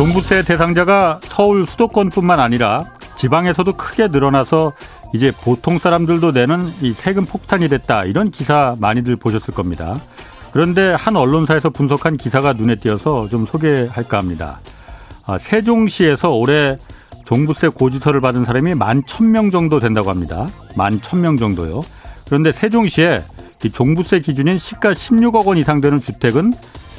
종부세 대상자가 서울 수도권뿐만 아니라 지방에서도 크게 늘어나서 이제 보통 사람들도 내는 이 세금 폭탄이 됐다 이런 기사 많이들 보셨을 겁니다. 그런데 한 언론사에서 분석한 기사가 눈에 띄어서 좀 소개할까 합니다. 아, 세종시에서 올해 종부세 고지서를 받은 사람이 만 천 명 정도 된다고 합니다. 만 천 명 정도요. 그런데 세종시에 이 종부세 기준인 시가 16억 원 이상 되는 주택은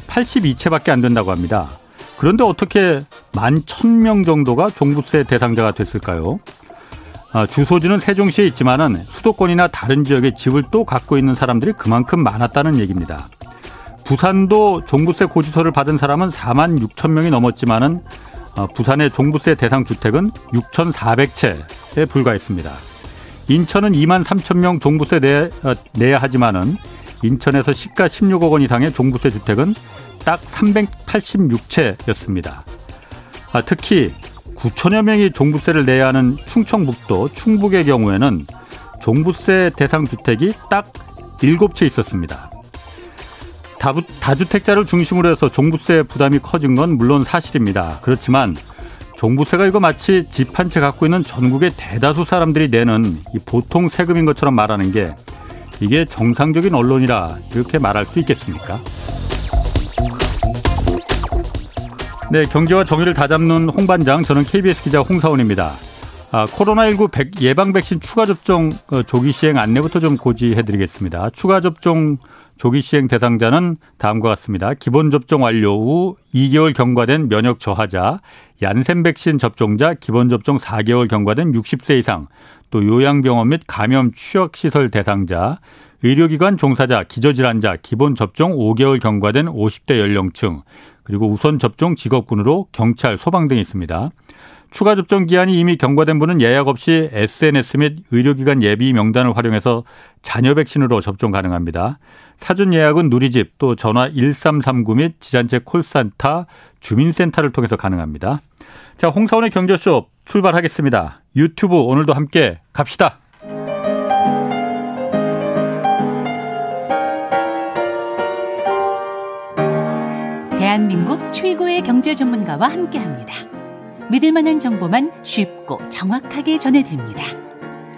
82채밖에 안 된다고 합니다. 그런데 어떻게 만 천 명 정도가 종부세 대상자가 됐을까요? 아, 주소지는 세종시에 있지만은 수도권이나 다른 지역에 집을 또 갖고 있는 사람들이 그만큼 많았다는 얘기입니다. 부산도 종부세 고지서를 받은 사람은 4만 6천 명이 넘었지만은 어, 부산의 종부세 대상 주택은 6,400채에 불과했습니다. 인천은 2만 3천 명 종부세 내, 어, 내야 하지만은 인천에서 시가 16억 원 이상의 종부세 주택은 딱 386채였습니다. 아, 특히 9천여 명이 종부세를 내야 하는 충청북도 충북의 경우에는 종부세 대상 주택이 딱 7채 있었습니다. 다주택자를 중심으로 해서 종부세 부담이 커진 건 물론 사실입니다. 그렇지만 종부세가 이거 마치 집 한 채 갖고 있는 전국의 대다수 사람들이 내는 이 보통 세금인 것처럼 말하는 게 이게 정상적인 언론이라 이렇게 말할 수 있겠습니까? 네, 경제와 정의를 다잡는 홍반장, 저는 KBS 기자 홍사원입니다. 아, 코로나19 예방 백신 추가 접종 어, 조기 시행 안내부터 좀 고지해드리겠습니다. 추가 접종 조기 시행 대상자는 다음과 같습니다. 기본 접종 완료 후 2개월 경과된 면역 저하자, 얀센 백신 접종자, 기본 접종 4개월 경과된 60세 이상, 또 요양병원 및 감염 취약시설 대상자, 의료기관 종사자, 기저질환자, 기본 접종 5개월 경과된 50대 연령층, 그리고 우선 접종 직업군으로 경찰, 소방 등이 있습니다. 추가 접종 기한이 이미 경과된 분은 예약 없이 SNS 및 의료기관 예비 명단을 활용해서 자녀 백신으로 접종 가능합니다. 사전 예약은 누리집 또 전화 1339 및 지자체 콜센터 주민센터를 통해서 가능합니다. 자, 홍사원의 경제쇼 출발하겠습니다. 유튜브 오늘도 함께 갑시다. 대한민국 최고의 경제 전문가와 함께 합니다. 믿을 만한 정보만 쉽고 정확하게 전해드립니다.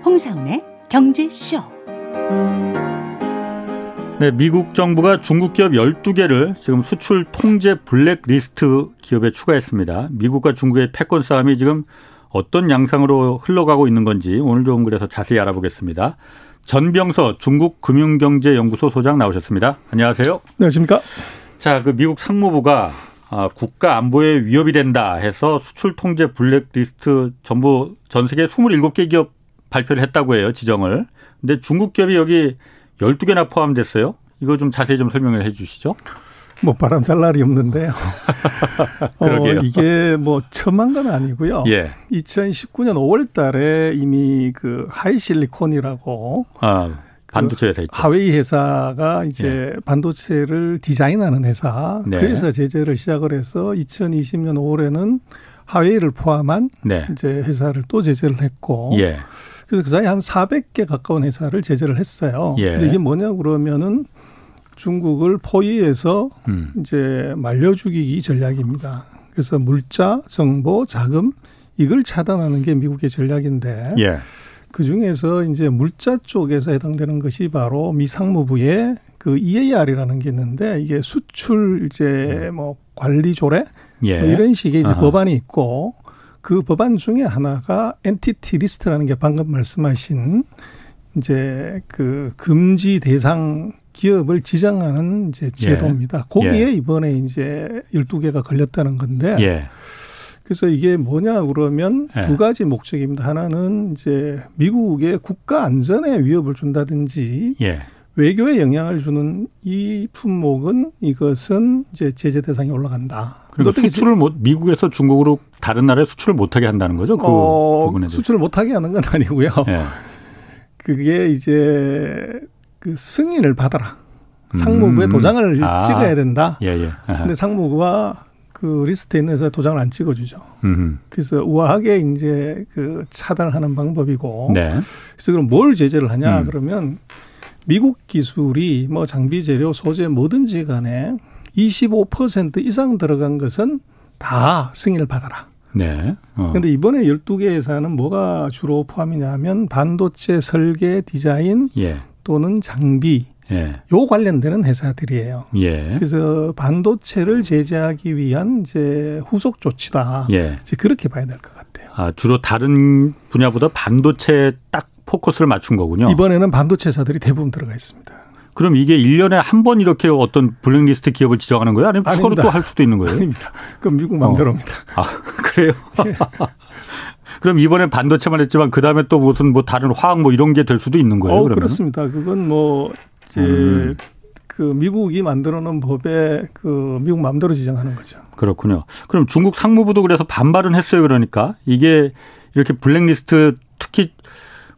홍사운의 경제쇼. 네, 미국 정부가 중국 기업 12개를 지금 수출 통제 블랙리스트 기업에 추가했습니다. 미국과 중국의 패권 싸움이 지금 어떤 양상으로 흘러가고 있는 건지 오늘 좀 그래서 자세히 알아보겠습니다. 전병서 중국금융경제연구소 소장 나오셨습니다. 안녕하세요. 안녕하십니까. 자, 그 미국 상무부가 아, 국가 안보에 위협이 된다 해서 수출 통제 블랙리스트 전부 전 세계 27개 기업 발표를 했다고 해요, 지정을. 근데 중국 기업이 여기 12개나 포함됐어요. 이거 좀 자세히 좀 설명을 해 주시죠. 뭐 바람 잘 날이 없는데요. 그러게요. 어, 이게 뭐 처음한 건 아니고요. 예. 2019년 5월 달에 이미 그 하이실리콘이라고 아. 반도체 회사 있죠. 하웨이 회사가 이제 네. 반도체를 디자인하는 회사 네. 그 회사 제재를 시작을 해서 2020년 5월에는 하웨이를 포함한 네. 이제 회사를 또 제재를 했고 예. 그래서 그 사이 한 400개 가까운 회사를 제재를 했어요. 예. 근데 이게 뭐냐 그러면은 중국을 포위해서 음. 이제 말려 죽이기 전략입니다. 그래서 물자, 정보, 자금 이걸 차단하는 게 미국의 전략인데 예. 그 중에서 이제 물자 쪽에서 해당되는 것이 바로 미 상무부의 그 EAR이라는 게 있는데 이게 수출 이제 음. 뭐 관리 조례 예. 뭐 이런 식의 이제 아하. 법안이 있고 그 법안 중에 하나가 entity list라는 게 방금 말씀하신 이제 그 금지 대상 기업을 지정하는 이제 제도입니다. 예. 거기에 예. 이번에 이제 12개가 걸렸다는 건데 예. 그래서 이게 뭐냐 그러면 네. 두 가지 목적입니다. 하나는 이제 미국의 국가 안전에 위협을 준다든지 예. 외교에 영향을 주는 이 품목은 이것은 이제 제재 대상에 올라간다. 그러니까 수출을 못 미국에서 중국으로 다른 나라에 수출을 못하게 한다는 거죠. 그 어, 부분에 수출을 못하게 하는 건 아니고요. 예. 그게 이제 그 승인을 받아라. 상무부에 음. 도장을 아. 찍어야 된다. 예, 예. 근데 상무부가 그 리스트에 있는 회사 도장을 안 찍어주죠. 음흠. 그래서 우아하게 이제 그 차단을 하는 방법이고. 네. 그래서 그럼 뭘 제재를 하냐 음. 그러면 미국 기술이 뭐 장비 재료 소재 뭐든지 간에 25% 이상 들어간 것은 다 승인을 받아라. 네. 그런데 어. 이번에 12개 회사는 뭐가 주로 포함이냐면 반도체 설계 디자인 예. 또는 장비 예. 요 관련되는 회사들이에요. 예. 그래서 반도체를 제재하기 위한 이제 후속 조치다. 예. 이제 그렇게 봐야 될 것 같아요. 아, 주로 다른 분야보다 반도체 딱 포커스를 맞춘 거군요. 이번에는 반도체사들이 대부분 들어가 있습니다. 그럼 이게 1년에 한 번 이렇게 어떤 블랙리스트 기업을 지정하는 거예요? 아니면 추가로 또 할 수도 있는 거예요? 아닙니다. 그럼 미국 맘대로입니다. 어. 아, 그래요? 예. 그럼 이번엔 반도체만 했지만 그 다음에 또 무슨 뭐 다른 화학 뭐 이런 게 될 수도 있는 거예요? 어, 그렇습니다. 그건 뭐 이제 음. 그 미국이 만들어 놓은 법에 그 미국 마음대로 지정하는 거죠. 그렇군요. 그럼 중국 상무부도 그래서 반발은 했어요. 그러니까 이게 이렇게 블랙리스트 특히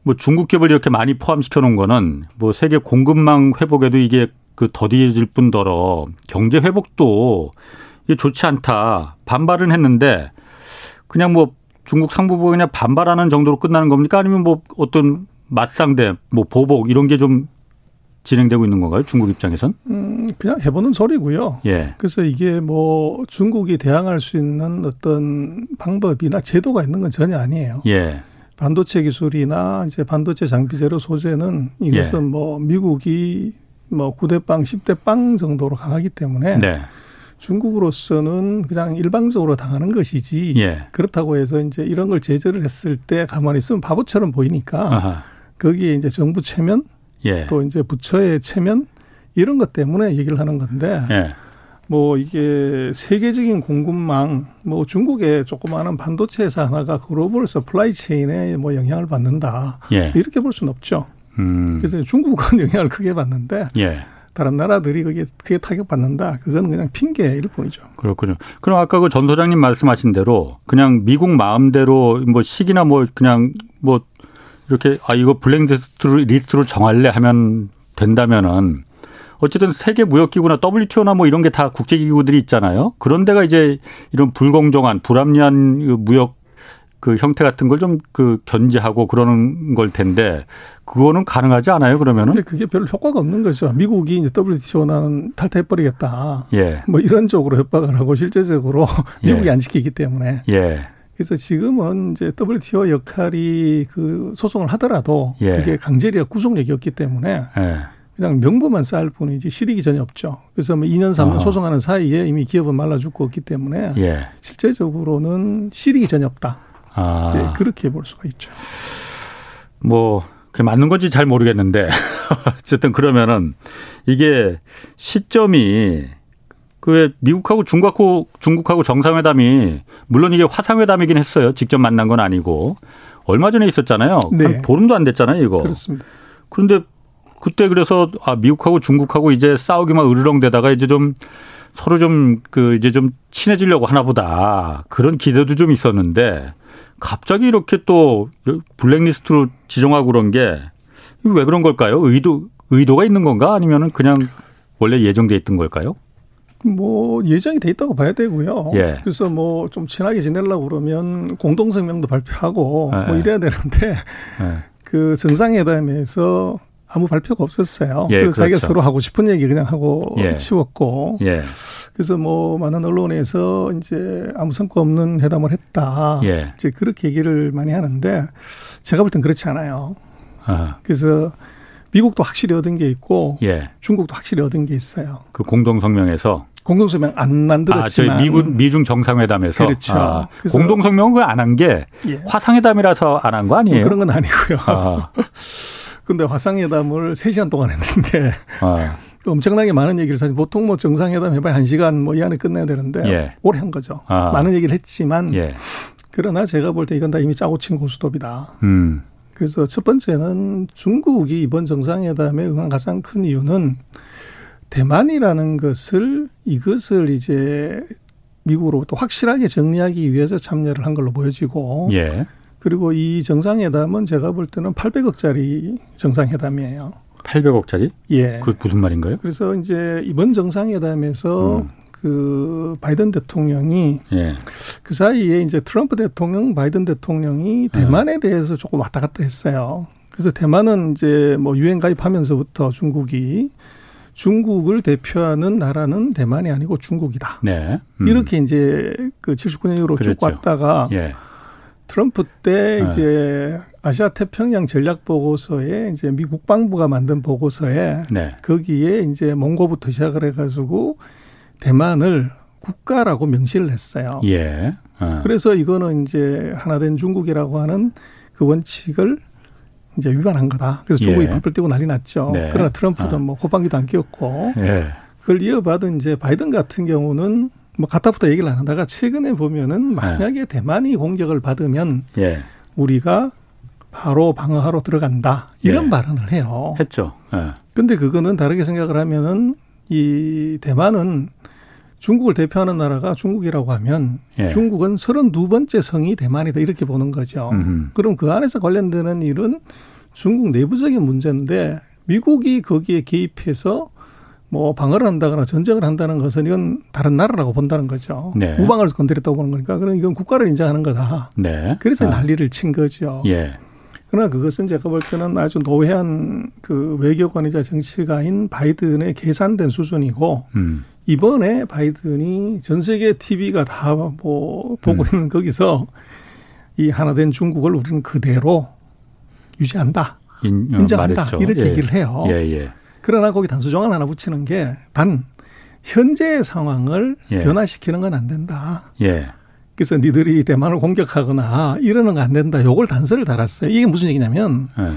뭐 중국 기업을 이렇게 많이 포함시켜 놓은 거는 뭐 세계 공급망 회복에도 이게 그 더디해질 뿐더러 경제 회복도 이게 좋지 않다. 반발은 했는데 그냥 뭐 중국 상무부가 그냥 반발하는 정도로 끝나는 겁니까? 아니면 뭐 어떤 맞상대, 뭐 보복 이런 게 좀 진행되고 있는 건가요? 중국 입장에선? 음, 그냥 해보는 소리고요. 예. 그래서 이게 뭐 중국이 대항할 수 있는 어떤 방법이나 제도가 있는 건 전혀 아니에요. 예. 반도체 기술이나 이제 반도체 장비 재료 소재는 이것은 예. 뭐 미국이 뭐 9대 빵, 10대 빵 정도로 강하기 때문에 네. 중국으로서는 그냥 일방적으로 당하는 것이지 예. 그렇다고 해서 이제 이런 걸 제재를 했을 때 가만히 있으면 바보처럼 보이니까 아하. 거기에 이제 정부 체면 예. 또 이제 부처의 체면 이런 것 때문에 얘기를 하는 건데 예. 뭐 이게 세계적인 공급망 뭐 중국의 조그마한 반도체 회사 하나가 global supply chain에 뭐 영향을 받는다 예. 이렇게 볼 수는 없죠. 음. 그래서 중국은 영향을 크게 받는데 예. 다른 나라들이 그게 크게 타격받는다. 그건 그냥 핑계일 뿐이죠. 그렇군요. 그럼 아까 그 전 소장님 말씀하신 대로 그냥 미국 마음대로 뭐 시기나 뭐 그냥 뭐 이렇게 아 이거 블랙리스트로 리스트로 정할래 하면 된다면은 어쨌든 세계 무역기구나 WTO나 뭐 이런 게 다 국제기구들이 있잖아요. 그런 데가 이제 이런 불공정한 불합리한 그 무역 그 형태 같은 걸 좀 그 견제하고 그러는 걸 텐데 그거는 가능하지 않아요 그러면은 이제 그게 별로 효과가 없는 거죠. 미국이 이제 WTO는 탈퇴해 버리겠다. 예. 뭐 이런 쪽으로 협박을 하고 실제적으로 미국이 예. 안 지키기 때문에 예. 그래서 지금은 이제 WTO 역할이 그 소송을 하더라도 예. 이게 강제리가 구속력이었기 때문에 예. 그냥 명분만 쌓을 뿐이지 실익이 전혀 없죠. 그래서 뭐 2년 3년 어. 소송하는 사이에 이미 기업은 말라 죽고 없기 때문에 예. 실제적으로는 실익이 전혀 없다. 아. 이제 그렇게 볼 수가 있죠. 뭐 그게 맞는 건지 잘 모르겠는데 어쨌든 그러면은 이게 시점이 그 미국하고 중국하고 중국하고 정상회담이 물론 이게 화상회담이긴 했어요. 직접 만난 건 아니고 얼마 전에 있었잖아요. 네. 한 보름도 안 됐잖아요, 이거. 그렇습니다. 그런데 그때 그래서 아 미국하고 중국하고 이제 싸우기만 으르렁대다가 이제 좀 서로 좀 그 이제 좀 친해지려고 하나 보다 그런 기대도 좀 있었는데 갑자기 이렇게 또 블랙리스트로 지정하고 그런 게 왜 그런 걸까요? 의도 의도가 있는 건가 아니면은 그냥 원래 예정돼 있던 걸까요? 뭐 예정이 돼 있다고 봐야 되고요. 예. 그래서 뭐 좀 친하게 지내려고 그러면 공동 성명도 발표하고 예. 뭐 이래야 되는데 예. 그 정상회담에서 아무 발표가 없었어요. 예, 그래서 그렇죠. 자기가 서로 하고 싶은 얘기 그냥 하고 예. 치웠고. 예. 그래서 뭐 많은 언론에서 이제 아무 성과 없는 회담을 했다. 예. 이제 그렇게 얘기를 많이 하는데 제가 볼 땐 그렇지 않아요. 아. 그래서 미국도 확실히 얻은 게 있고 예. 중국도 확실히 얻은 게 있어요. 그 공동 성명에서 공동 성명 안 만들었지만 아, 미국 미중 정상회담에서 그렇죠. 아, 공동 성명을 안 한게 예. 화상회담이라서 안 한 거 아니에요? 뭐 그런 건 아니고요. 아. 근데 화상회담을 3시간 동안 했는데 아. 엄청나게 많은 얘기를 사실 보통 뭐 정상회담 해봐야 1시간 뭐 이 안에 끝내야 되는데 예. 오래 한 거죠. 아. 많은 얘기를 했지만 예. 그러나 제가 볼 때 이건 다 이미 짜고 친 고스톱이다. 음. 그래서 첫 번째는 중국이 이번 정상회담에 응한 가장 큰 이유는 대만이라는 것을 이것을 이제 미국으로부터 확실하게 정리하기 위해서 참여를 한 걸로 보여지고 예. 그리고 이 정상회담은 제가 볼 때는 800억짜리 정상회담이에요. 800억짜리? 예. 그 무슨 말인가요? 그래서 이제 이번 정상회담에서 음. 그 바이든 대통령이 예. 그 사이에 이제 트럼프 대통령, 바이든 대통령이 대만에 음. 대해서 조금 왔다 갔다 했어요. 그래서 대만은 이제 뭐 유엔 가입하면서부터 중국이 중국을 대표하는 나라는 대만이 아니고 중국이다. 네. 음. 이렇게 이제 그 79년 이후로 그랬죠. 쭉 왔다가 예. 트럼프 때 네. 이제 아시아 태평양 전략 보고서에 이제 미 국방부가 만든 보고서에 네. 거기에 이제 몽고부터 시작을 해가지고 대만을 국가라고 명시를 했어요. 예. 어. 그래서 이거는 이제 하나된 중국이라고 하는 그 원칙을 이제 위반한 거다. 그래서 중국이 예. 불불 뛰고 난리 났죠. 네. 그러나 트럼프도 어. 뭐 호방기도 안 끼웠고 예. 그걸 이어받은 이제 바이든 같은 경우는 뭐 갖다부터 얘기를 안 하다가 최근에 보면은 만약에 예. 대만이 공격을 받으면 예. 우리가 바로 방어하러 들어간다 이런 예. 발언을 해요. 했죠. 예. 근데 그거는 다르게 생각을 하면은 이 대만은 중국을 대표하는 나라가 중국이라고 하면 예. 중국은 32번째 성이 대만이다 이렇게 보는 거죠. 음흠. 그럼 그 안에서 관련되는 일은 중국 내부적인 문제인데 미국이 거기에 개입해서 뭐 방어를 한다거나 전쟁을 한다는 것은 이건 다른 나라라고 본다는 거죠. 네. 우방을 건드렸다고 보는 거니까 그럼 이건 국가를 인정하는 거다. 네. 그래서 아. 난리를 친 거죠. 예. 그러나 그것은 제가 볼 때는 아주 노회한 그 외교관이자 정치가인 바이든의 계산된 수준이고 음. 이번에 바이든이 전 세계 TV가 다 뭐 보고 음. 있는 거기서 이 하나된 중국을 우리는 그대로 유지한다. 인, 어, 정한다 말했죠. 이렇게 예. 얘기를 해요. 예, 예. 그러나 거기 단수정을 하나 붙이는 게 단 현재의 상황을 예. 변화시키는 건 안 된다. 예. 그래서 니들이 대만을 공격하거나 이러는 거안 된다. 요걸 단서를 달았어요. 이게 무슨 얘기냐면 예.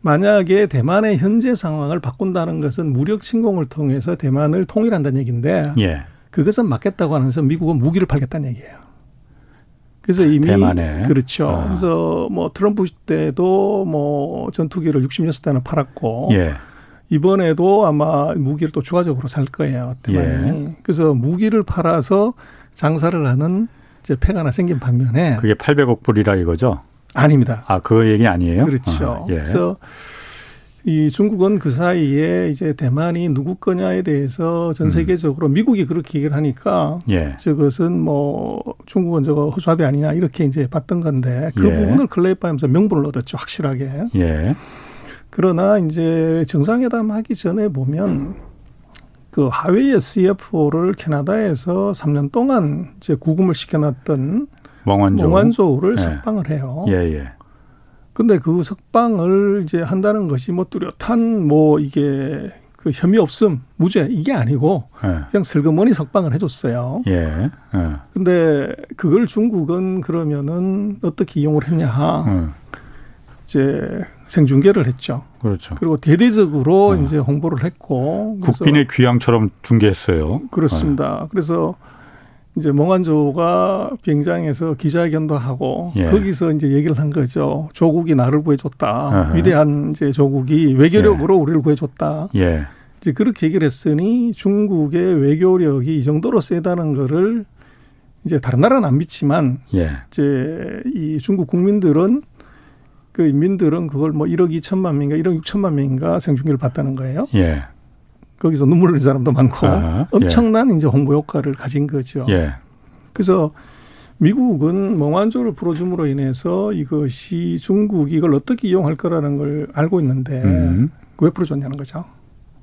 만약에 대만의 현재 상황을 바꾼다는 것은 무력 침공을 통해서 대만을 통일한다는 얘기인데 예. 그것은 맞겠다고 하면서 미국은 무기를 팔겠다는 얘기예요. 그래서 이미 대만에. 그렇죠. 아. 그래서 뭐 트럼프 때도 뭐 전투기를 60년 대는 팔았고 예. 이번에도 아마 무기를 또 추가적으로 살 거예요. 대만이. 예. 그래서 무기를 팔아서 장사를 하는 이제 폐가 하나 생긴 반면에 그게 800억 불이라 이거죠? 아닙니다. 아, 그 얘기 아니에요? 그렇죠. 아, 예. 그래서 이 중국은 그 사이에 이제 대만이 누구 거냐에 대해서 전 음. 세계적으로 음. 미국이 그렇게 얘기를 하니까 예. 저것은 뭐 중국은 저거 허수아비 아니냐 이렇게 이제 봤던 건데 그 예. 부분을 클레이파하면서 명분을 얻었죠 확실하게. 예. 그러나 이제 정상회담 하기 전에 보면 그 하웨이의 CFO를 캐나다에서 3년 동안 이제 구금을 시켜놨던 몽환조. 몽환조를 예. 석방을 해요. 예, 예. 근데 그 석방을 이제 한다는 것이 뭐 뚜렷한 뭐 이게 그 혐의 없음, 무죄 이게 아니고 예. 그냥 슬그머니 석방을 해줬어요. 예. 예. 근데 그걸 중국은 그러면은 어떻게 이용을 했냐. 음. 이제 생중계를 했죠. 그렇죠. 그리고 대대적으로 음. 이제 홍보를 했고 국빈의 귀향처럼 중계했어요. 그렇습니다. 네. 그래서 이제 몽환조가 비행장에서 기자회견도 하고 예. 거기서 이제 얘기를 한 거죠. 조국이 나를 구해줬다. 어허. 위대한 이제 조국이 외교력으로 예. 우리를 구해줬다. 예. 이제 그렇게 얘기를 했으니 중국의 외교력이 이 정도로 세다는 거를 이제 다른 나라는 안 믿지만 예. 이제 이 중국 국민들은 그 인민들은 그걸 뭐 1억 2천만 명인가 1억 6천만 명인가 생중계를 봤다는 거예요. 예. 거기서 눈물 흘린 사람도 많고 아하, 예. 엄청난 예. 이제 홍보 효과를 가진 거죠. 예. 그래서 미국은 몽환조를 풀어줌으로 인해서 이것이 중국이 이걸 어떻게 이용할 거라는 걸 알고 있는데 음. 왜 풀어줬냐는 거죠.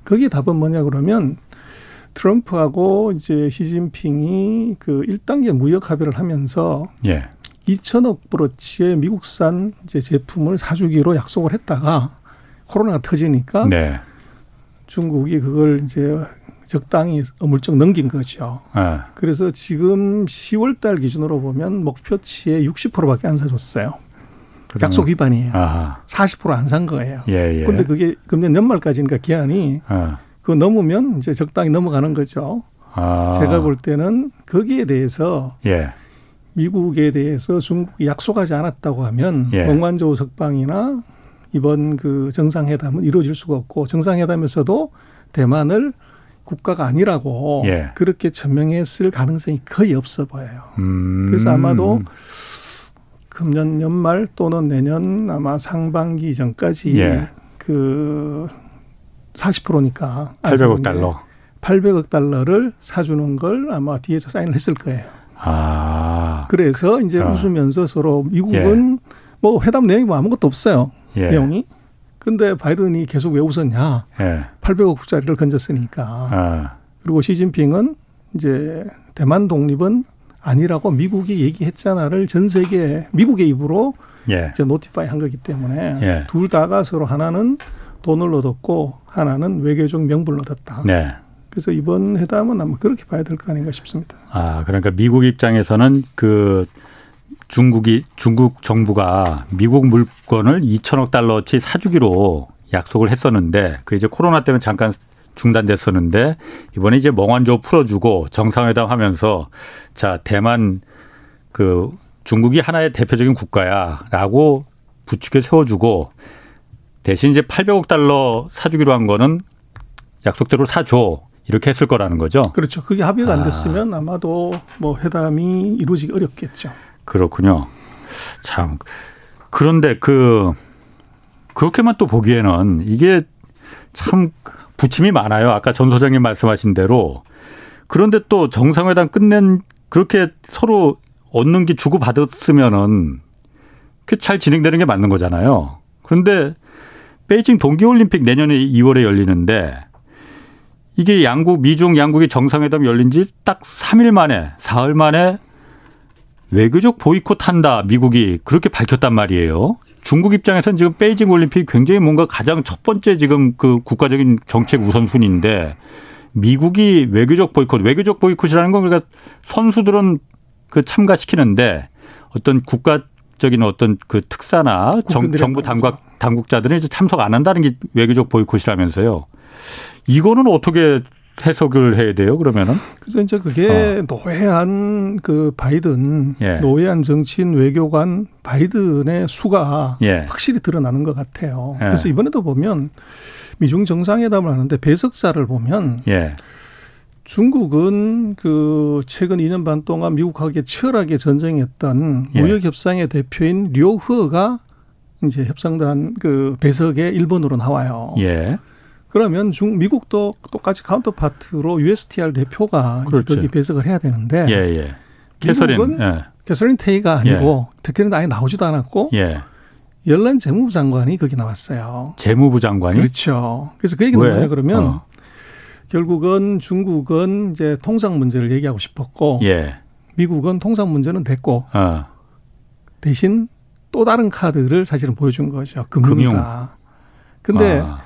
거기에 답은 뭐냐 그러면 트럼프하고 이제 시진핑이 그 1단계 무역 합의를 하면서 예. 2천억 브로치의 미국산 이제 제품을 사주기로 약속을 했다가 코로나가 터지니까 네. 중국이 그걸 이제 적당히 어물쩍 넘긴 거죠. 네. 그래서 지금 10월 달 기준으로 보면 목표치의 60%밖에 안 사줬어요. 약속 위반이에요. 아하. 40%안 산 거예요. 예, 예. 근데 그게 금년 연말까지니까 기한이 아. 그거 넘으면 이제 적당히 넘어가는 거죠. 아. 제가 볼 때는 거기에 대해서 예. 미국에 대해서 중국이 약속하지 않았다고 하면 예. 몽환조 석방이나 이번 그 정상회담은 이루어질 수가 없고 정상회담에서도 대만을 국가가 아니라고 예. 그렇게 천명했을 가능성이 거의 없어 보여요. 음. 그래서 아마도 금년 연말 또는 내년 아마 상반기 전까지 예. 그 40%니까 800억 달러. 800억 달러를 사주는 걸 아마 뒤에서 사인을 했을 거예요. 아. 그래서 이제 아. 웃으면서 서로 미국은 예. 뭐 회담 내용이 뭐 아무것도 없어요. 예. 내용이. 근데 바이든이 계속 왜 웃었냐? 예. 800억짜리를 건졌으니까. 아. 그리고 시진핑은 이제 대만 독립은 아니라고 미국이 얘기했잖아를 전 세계 미국의 입으로 예. 이제 노티파이 한 거기 때문에 예. 둘 다가 서로 하나는 돈을 얻었고 하나는 외교적 명분을 얻었다. 네. 그래서 이번 회담은 아마 그렇게 봐야 될 거 아닌가 싶습니다. 아 그러니까 미국 입장에서는 그 중국이 중국 정부가 미국 물건을 2천억 달러치 사주기로 약속을 했었는데 그 이제 코로나 때문에 잠깐 중단됐었는데 이번에 이제 멍한조 풀어주고 정상회담 하면서 자 대만 그 중국이 하나의 대표적인 국가야라고 부축에 세워주고 대신 이제 800억 달러 사주기로 한 거는 약속대로 사줘 이렇게 했을 거라는 거죠. 그렇죠. 그게 합의가 안 아. 됐으면 아. 아마도 뭐 회담이 이루어지기 어렵겠죠. 그렇군요. 참 그런데 그 그렇게만 또 보기에는 이게 참 부침이 많아요. 아까 전 소장님 말씀하신 대로 그런데 또 정상회담 끝낸 그렇게 서로 얻는 게 주고 받았으면은 잘 진행되는 게 맞는 거잖아요. 그런데 베이징 동계올림픽 내년에 2월에 열리는데 이게 양국 미중 양국이 정상회담 열린 지 딱 3일 만에 사흘 만에 외교적 보이콧 한다 미국이 그렇게 밝혔단 말이에요. 중국 입장에서는 지금 베이징 올림픽이 굉장히 뭔가 가장 첫 번째 지금 그 국가적인 정책 우선순위인데 미국이 외교적 보이콧, 외교적 보이콧이라는 건 그러니까 선수들은 그 참가시키는데 어떤 국가적인 어떤 그 특사나 정, 정부 당국 당국자들은 이제 참석 안 한다는 게 외교적 보이콧이라면서요. 이거는 어떻게 해석을 해야 돼요, 그러면은? 그래서 이제 그게 어. 노회한 그 바이든, 예. 노회한 정치인 외교관 바이든의 수가 예. 확실히 드러나는 것 같아요. 예. 그래서 이번에도 보면 미중 정상회담을 하는데 배석자를 보면 예. 중국은 그 최근 2년 반 동안 미국하게 치열하게 전쟁했던 예. 무역 협상의 대표인 류허가 이제 협상단 그 배석에 일본으로 나와요. 예. 그러면 중 미국도 똑같이 counterpart로 USTR 대표가 그렇죠. 거기 배석을 해야 되는데 예, 예. 캐서린 예. 캐서린 타이가 아니고 예. 특히는 아예 나오지도 않았고 예. 옐런 재무부 장관이 거기 나왔어요. 재무부 장관이 그렇죠. 그래서 그 얘기는 왜? 뭐냐 그러면 어. 결국은 중국은 이제 통상 문제를 얘기하고 싶었고 예. 미국은 통상 문제는 됐고 어. 대신 또 다른 카드를 사실은 보여준 거죠. 금융이다. 금융. 근데 아.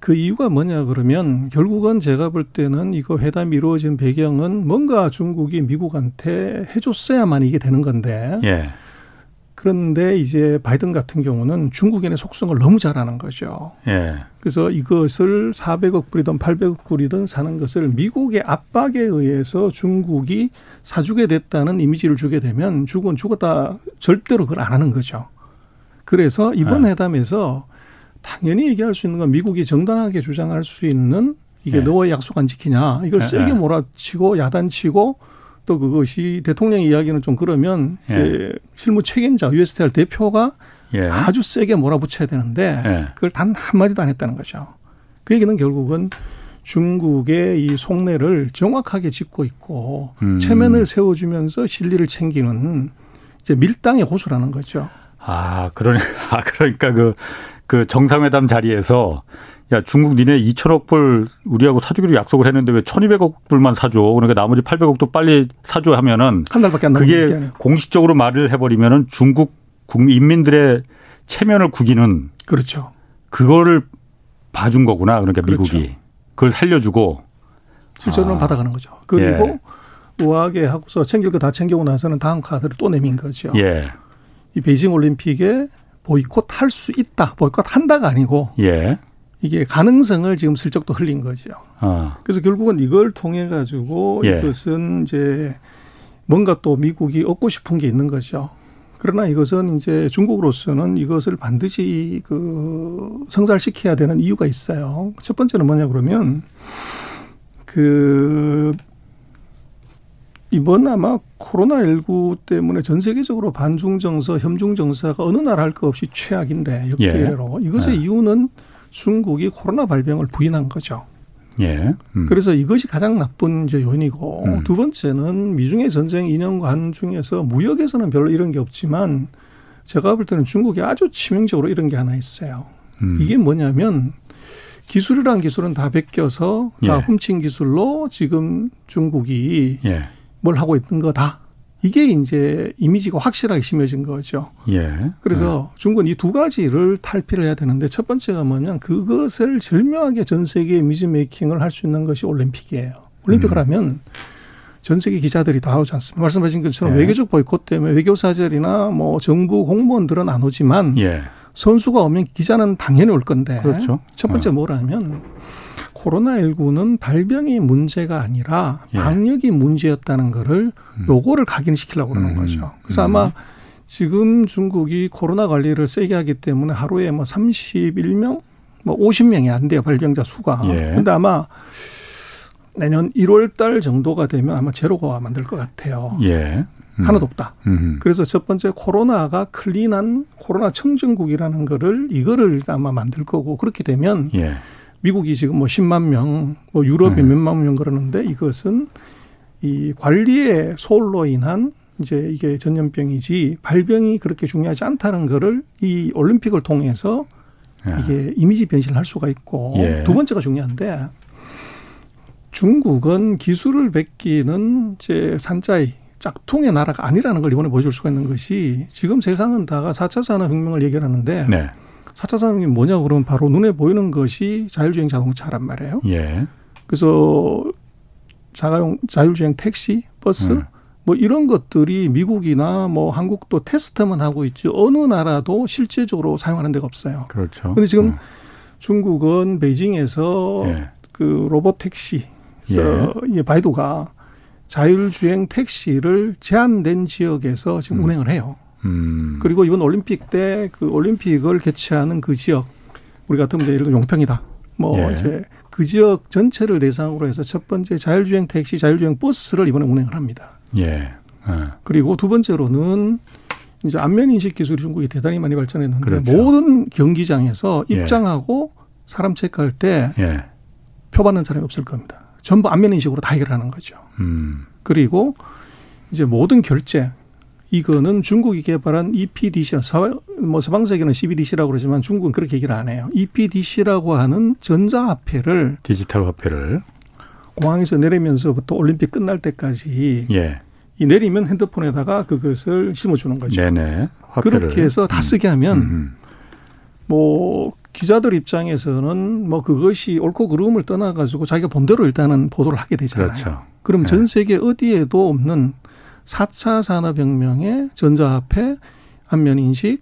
그 이유가 뭐냐 그러면 결국은 제가 볼 때는 이거 회담이 이루어진 배경은 뭔가 중국이 미국한테 해줬어야만 이게 되는 건데. 예. 그런데 이제 바이든 같은 경우는 중국인의 속성을 너무 잘 아는 거죠. 예. 그래서 이것을 400억 불이든 800억 불이든 사는 것을 미국의 압박에 의해서 중국이 사주게 됐다는 이미지를 주게 되면 중국은 죽었다 절대로 그걸 안 하는 거죠. 그래서 이번 예. 회담에서 당연히 얘기할 수 있는 건 미국이 정당하게 주장할 수 있는 이게 네. 너의 약속 안 지키냐 이걸 네. 세게 네. 몰아치고 야단치고 또 그것이 대통령 이야기는 좀 그러면 예. 이제 실무 책임자 USTR 대표가 예. 아주 세게 몰아붙여야 되는데 예. 그걸 단 한마디도 안 했다는 거죠. 그 얘기는 결국은 중국의 이 속내를 정확하게 짚고 있고 음. 체면을 세워주면서 실리를 챙기는 이제 밀당의 고수라는 거죠. 아, 그러니, 아, 그러니까 그, 그 정상회담 자리에서 야 중국 니네 2천억 불 우리하고 사주기로 약속을 했는데 왜 1,200억 불만 사줘? 그러니까 나머지 800억도 빨리 사줘 하면은 한 달밖에 안 그게 공식적으로 말을 해버리면은 중국 국민 인민들의 체면을 구기는 그렇죠. 그거를 봐준 거구나. 그러니까 그렇죠. 미국이 그걸 살려주고 실제로는 아. 받아가는 거죠. 그리고 예. 우아하게 하고서 챙길 거 다 챙기고 나서는 다음 카드를 또 내민 거죠. 예. 이 베이징 올림픽에 보이콧 할 수 있다. 보이콧 한다가 아니고 예. 이게 가능성을 지금 슬쩍 또 흘린 거죠. 아. 그래서 결국은 이걸 통해 가지고 예. 이것은 이제 뭔가 또 미국이 얻고 싶은 게 있는 거죠. 그러나 이것은 이제 중국으로서는 이것을 반드시 그 성살시켜야 되는 이유가 있어요. 첫 번째는 뭐냐 그러면 그 이번 아마 코로나19 때문에 전 세계적으로 반중 정서, 협중 정서가 어느 나라 할 것 없이 최악인데 역대로 예. 이것의 예. 이유는 중국이 코로나 발병을 부인한 거죠. 예. 음. 그래서 이것이 가장 나쁜 이제 요인이고 음. 두 번째는 미중의 전쟁 2년간 중에서 무역에서는 별로 이런 게 없지만 제가 볼 때는 중국이 아주 치명적으로 이런 게 하나 있어요. 음. 이게 뭐냐면 기술이란 기술은 다 베껴서 다 예. 훔친 기술로 지금 중국이 예. 뭘 하고 있는 거다. 이게 이제 이미지가 확실하게 심해진 거죠. 예. 그래서 예. 중국은 이 두 가지를 탈피를 해야 되는데 첫 번째가 뭐냐면 그것을 절묘하게 전 세계 이미지 메이킹을 할 수 있는 것이 올림픽이에요. 올림픽을 음. 하면 전 세계 기자들이 다 오지 않습니까? 말씀하신 것처럼 예. 외교적 보이콧 때문에 외교사절이나 뭐 정부 공무원들은 안 오지만 예. 선수가 오면 기자는 당연히 올 건데 그렇죠. 첫 번째 어. 뭐라면 코로나19는 발병이 문제가 아니라 예. 방역이 문제였다는 거를 음. 요거를 각인시키려고 그러는 음. 거죠. 그래서 음. 아마 지금 중국이 코로나 관리를 세게 하기 때문에 하루에 뭐 31명, 뭐 50명이 안 돼요. 발병자 수가. 예. 근데 아마 내년 1월 달 정도가 되면 아마 제로가 만들 것 같아요. 예. 음. 하나도 없다. 음. 그래서 첫 번째 코로나가 클린한 코로나 청정국이라는 거를 이거를 아마 만들 거고 그렇게 되면 예. 미국이 지금 뭐 10만 명, 뭐 유럽이 음. 몇만 명 그러는데 이것은 이 관리의 소홀로 인한 이제 이게 전염병이지 발병이 그렇게 중요하지 않다는 거를 이 올림픽을 통해서 예. 이게 이미지 변신을 할 수가 있고 예. 두 번째가 중요한데 중국은 기술을 베끼는 이제 산자의 짝퉁의 나라가 아니라는 걸 이번에 보여줄 수가 있는 것이 지금 세상은 다가 4차 산업혁명을 얘기하는데 네. 4차 산업이 뭐냐 그러면 바로 눈에 보이는 것이 자율주행 자동차란 말이에요. 예. 그래서 자가용 자율주행 택시, 버스 음. 뭐 이런 것들이 미국이나 뭐 한국도 테스트만 하고 있지 어느 나라도 실제적으로 사용하는 데가 없어요. 그렇죠. 근데 지금 음. 중국은 베이징에서 예. 그 로봇 택시 예. 바이두가 자율주행 택시를 제한된 지역에서 지금 음. 운행을 해요. 음. 그리고 이번 올림픽 때 그 올림픽을 개최하는 그 지역 우리 같은 예를 들어 용평이다. 뭐 예. 이제 그 지역 전체를 대상으로 해서 첫 번째 자율주행 택시, 자율주행 버스를 이번에 운행을 합니다. 예. 예. 그리고 두 번째로는 이제 안면 인식 기술이 중국이 대단히 많이 발전했는데 그렇죠. 모든 경기장에서 예. 입장하고 예. 사람 체크할 때 예. 표받는 사람이 없을 겁니다. 전부 안면 인식으로 다 해결하는 거죠. 음. 그리고 이제 모든 결제 이거는 중국이 개발한 EPDC, 뭐 서방 세계는 CBDC라고 그러지만 중국은 그렇게 얘기를 안 해요. EPDC라고 하는 전자 화폐를 디지털 화폐를 공항에서 내리면서부터 올림픽 끝날 때까지 예. 이 내리면 핸드폰에다가 그것을 심어주는 거죠. 네네. 화폐를. 그렇게 해서 다 쓰게 하면 음. 뭐 기자들 입장에서는 뭐 그것이 옳고 그름을 떠나가지고 자기가 본대로 일단은 보도를 하게 되잖아요. 그렇죠. 그럼 네. 전 세계 어디에도 없는 4차 산업혁명의 전자화폐, 안면인식,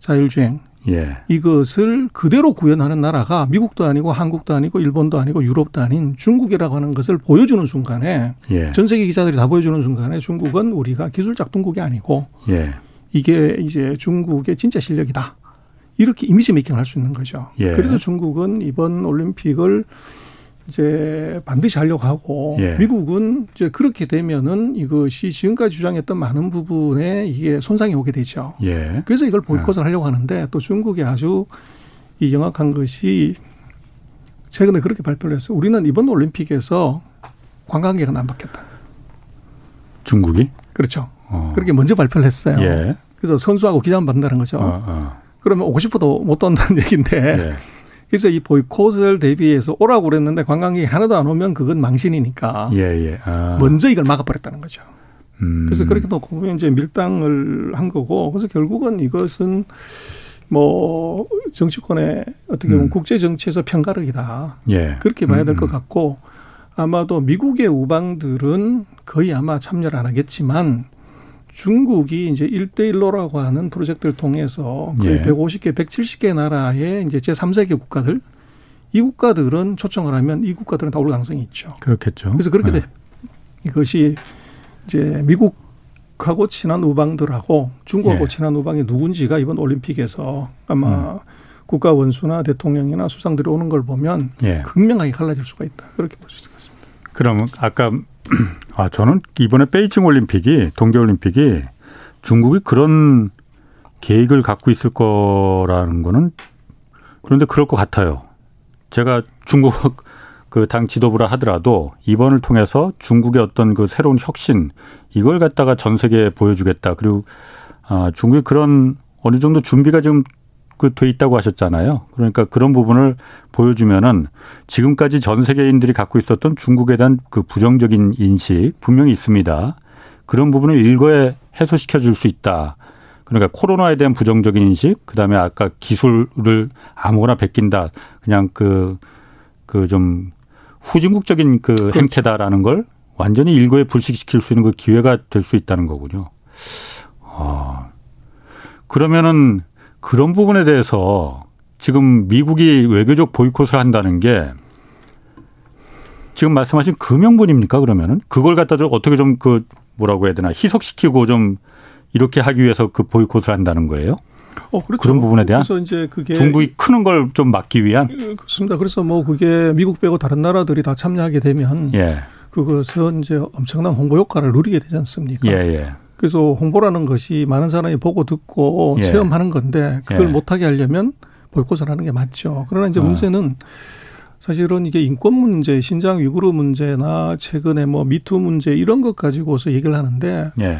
자율주행 예. 이것을 그대로 구현하는 나라가 미국도 아니고 한국도 아니고 일본도 아니고 유럽도 아닌 중국이라고 하는 것을 보여주는 순간에 예. 전 세계 기자들이 다 보여주는 순간에 중국은 우리가 기술 작동국이 아니고 예. 이게 이제 중국의 진짜 실력이다. 이렇게 이미지 메이킹을 할 수 있는 거죠. 예. 그래서 중국은 이번 올림픽을 이제 반드시 하려고 하고 예. 미국은 이제 그렇게 되면은 이것이 지금까지 주장했던 많은 부분에 이게 손상이 오게 되죠. 예. 그래서 이걸 보이콧을 예. 하려고 하는데 또 중국이 아주 이 영악한 것이 최근에 그렇게 발표를 했어요. 우리는 이번 올림픽에서 관광객은 안 받겠다. 중국이? 그렇죠. 어. 그렇게 먼저 발표를 했어요. 예. 그래서 선수하고 기자만 받는다는 거죠. 어, 어. 그러면 오고 싶어도 못 온다는 얘기인데. 네. 그래서 이 보이콧을 대비해서 오라고 그랬는데 관광객이 하나도 안 오면 그건 망신이니까. 예, 예. 아. 먼저 이걸 막아버렸다는 거죠. 음. 그래서 그렇게 놓고 보면 이제 밀당을 한 거고 그래서 결국은 이것은 뭐 정치권의 어떻게 보면 음. 국제 정치에서 편가르기다. 예. 그렇게 봐야 될것 음. 같고 아마도 미국의 우방들은 거의 아마 참여를 안 하겠지만 중국이 이제 일대일로라고 하는 프로젝트를 통해서 거의 예. 150개, 170개 나라의 이제 제3세계 국가들 이 국가들은 초청을 하면 이 국가들은 다 올 가능성이 있죠. 그렇겠죠. 그래서 그렇게 네. 돼. 이것이 이제 미국하고 친한 우방들하고 중국하고 예. 친한 우방이 누군지가 이번 올림픽에서 아마 음. 국가 원수나 대통령이나 수상들이 오는 걸 보면 예. 극명하게 갈라질 수가 있다. 그렇게 볼 수 있을 것 같습니다. 그러면 아까 아, 저는 이번에 베이징 올림픽이 동계 올림픽이 중국이 그런 계획을 갖고 있을 거라는 거는 그런데 그럴 것 같아요. 제가 중국 그 당 지도부라 하더라도 이번을 통해서 중국의 어떤 그 새로운 혁신 이걸 갖다가 전 세계에 보여주겠다. 그리고 아, 중국이 그런 어느 정도 준비가 지금 그 돼 있다고 하셨잖아요. 그러니까 그런 부분을 보여주면은 지금까지 전 세계인들이 갖고 있었던 중국에 대한 그 부정적인 인식 분명히 있습니다. 그런 부분을 일거에 해소시켜 줄 수 있다. 그러니까 코로나에 대한 부정적인 인식, 그 다음에 아까 기술을 아무거나 베낀다. 그냥 그, 그 좀 후진국적인 그 그렇죠. 행태다라는 걸 완전히 일거에 불식시킬 수 있는 그 기회가 될 수 있다는 거군요. 아. 그러면은 그런 부분에 대해서 지금 미국이 외교적 보이콧을 한다는 게 지금 말씀하신 그 명분입니까 그러면은 그걸 갖다 좀 어떻게 좀 그 뭐라고 해야 되나 희석시키고 좀 이렇게 하기 위해서 그 보이콧을 한다는 거예요? 어, 그렇죠. 그런 부분에 대한 그래서 이제 그게 중국이 크는 걸 좀 막기 위한 예, 그렇습니다. 그래서 뭐 그게 미국 빼고 다른 나라들이 다 참여하게 되면 예. 그것은 이제 엄청난 홍보 효과를 누리게 되지 않습니까? 예, 예. 그래서 홍보라는 것이 많은 사람이 보고 듣고 예. 체험하는 건데 그걸 예. 못하게 하려면 보이콧을 하는 게 맞죠. 그러나 이제 어. 문제는 사실은 이게 인권 문제, 신장 위구르 문제나 최근에 뭐 미투 문제 이런 것 가지고서 얘기를 하는데 예.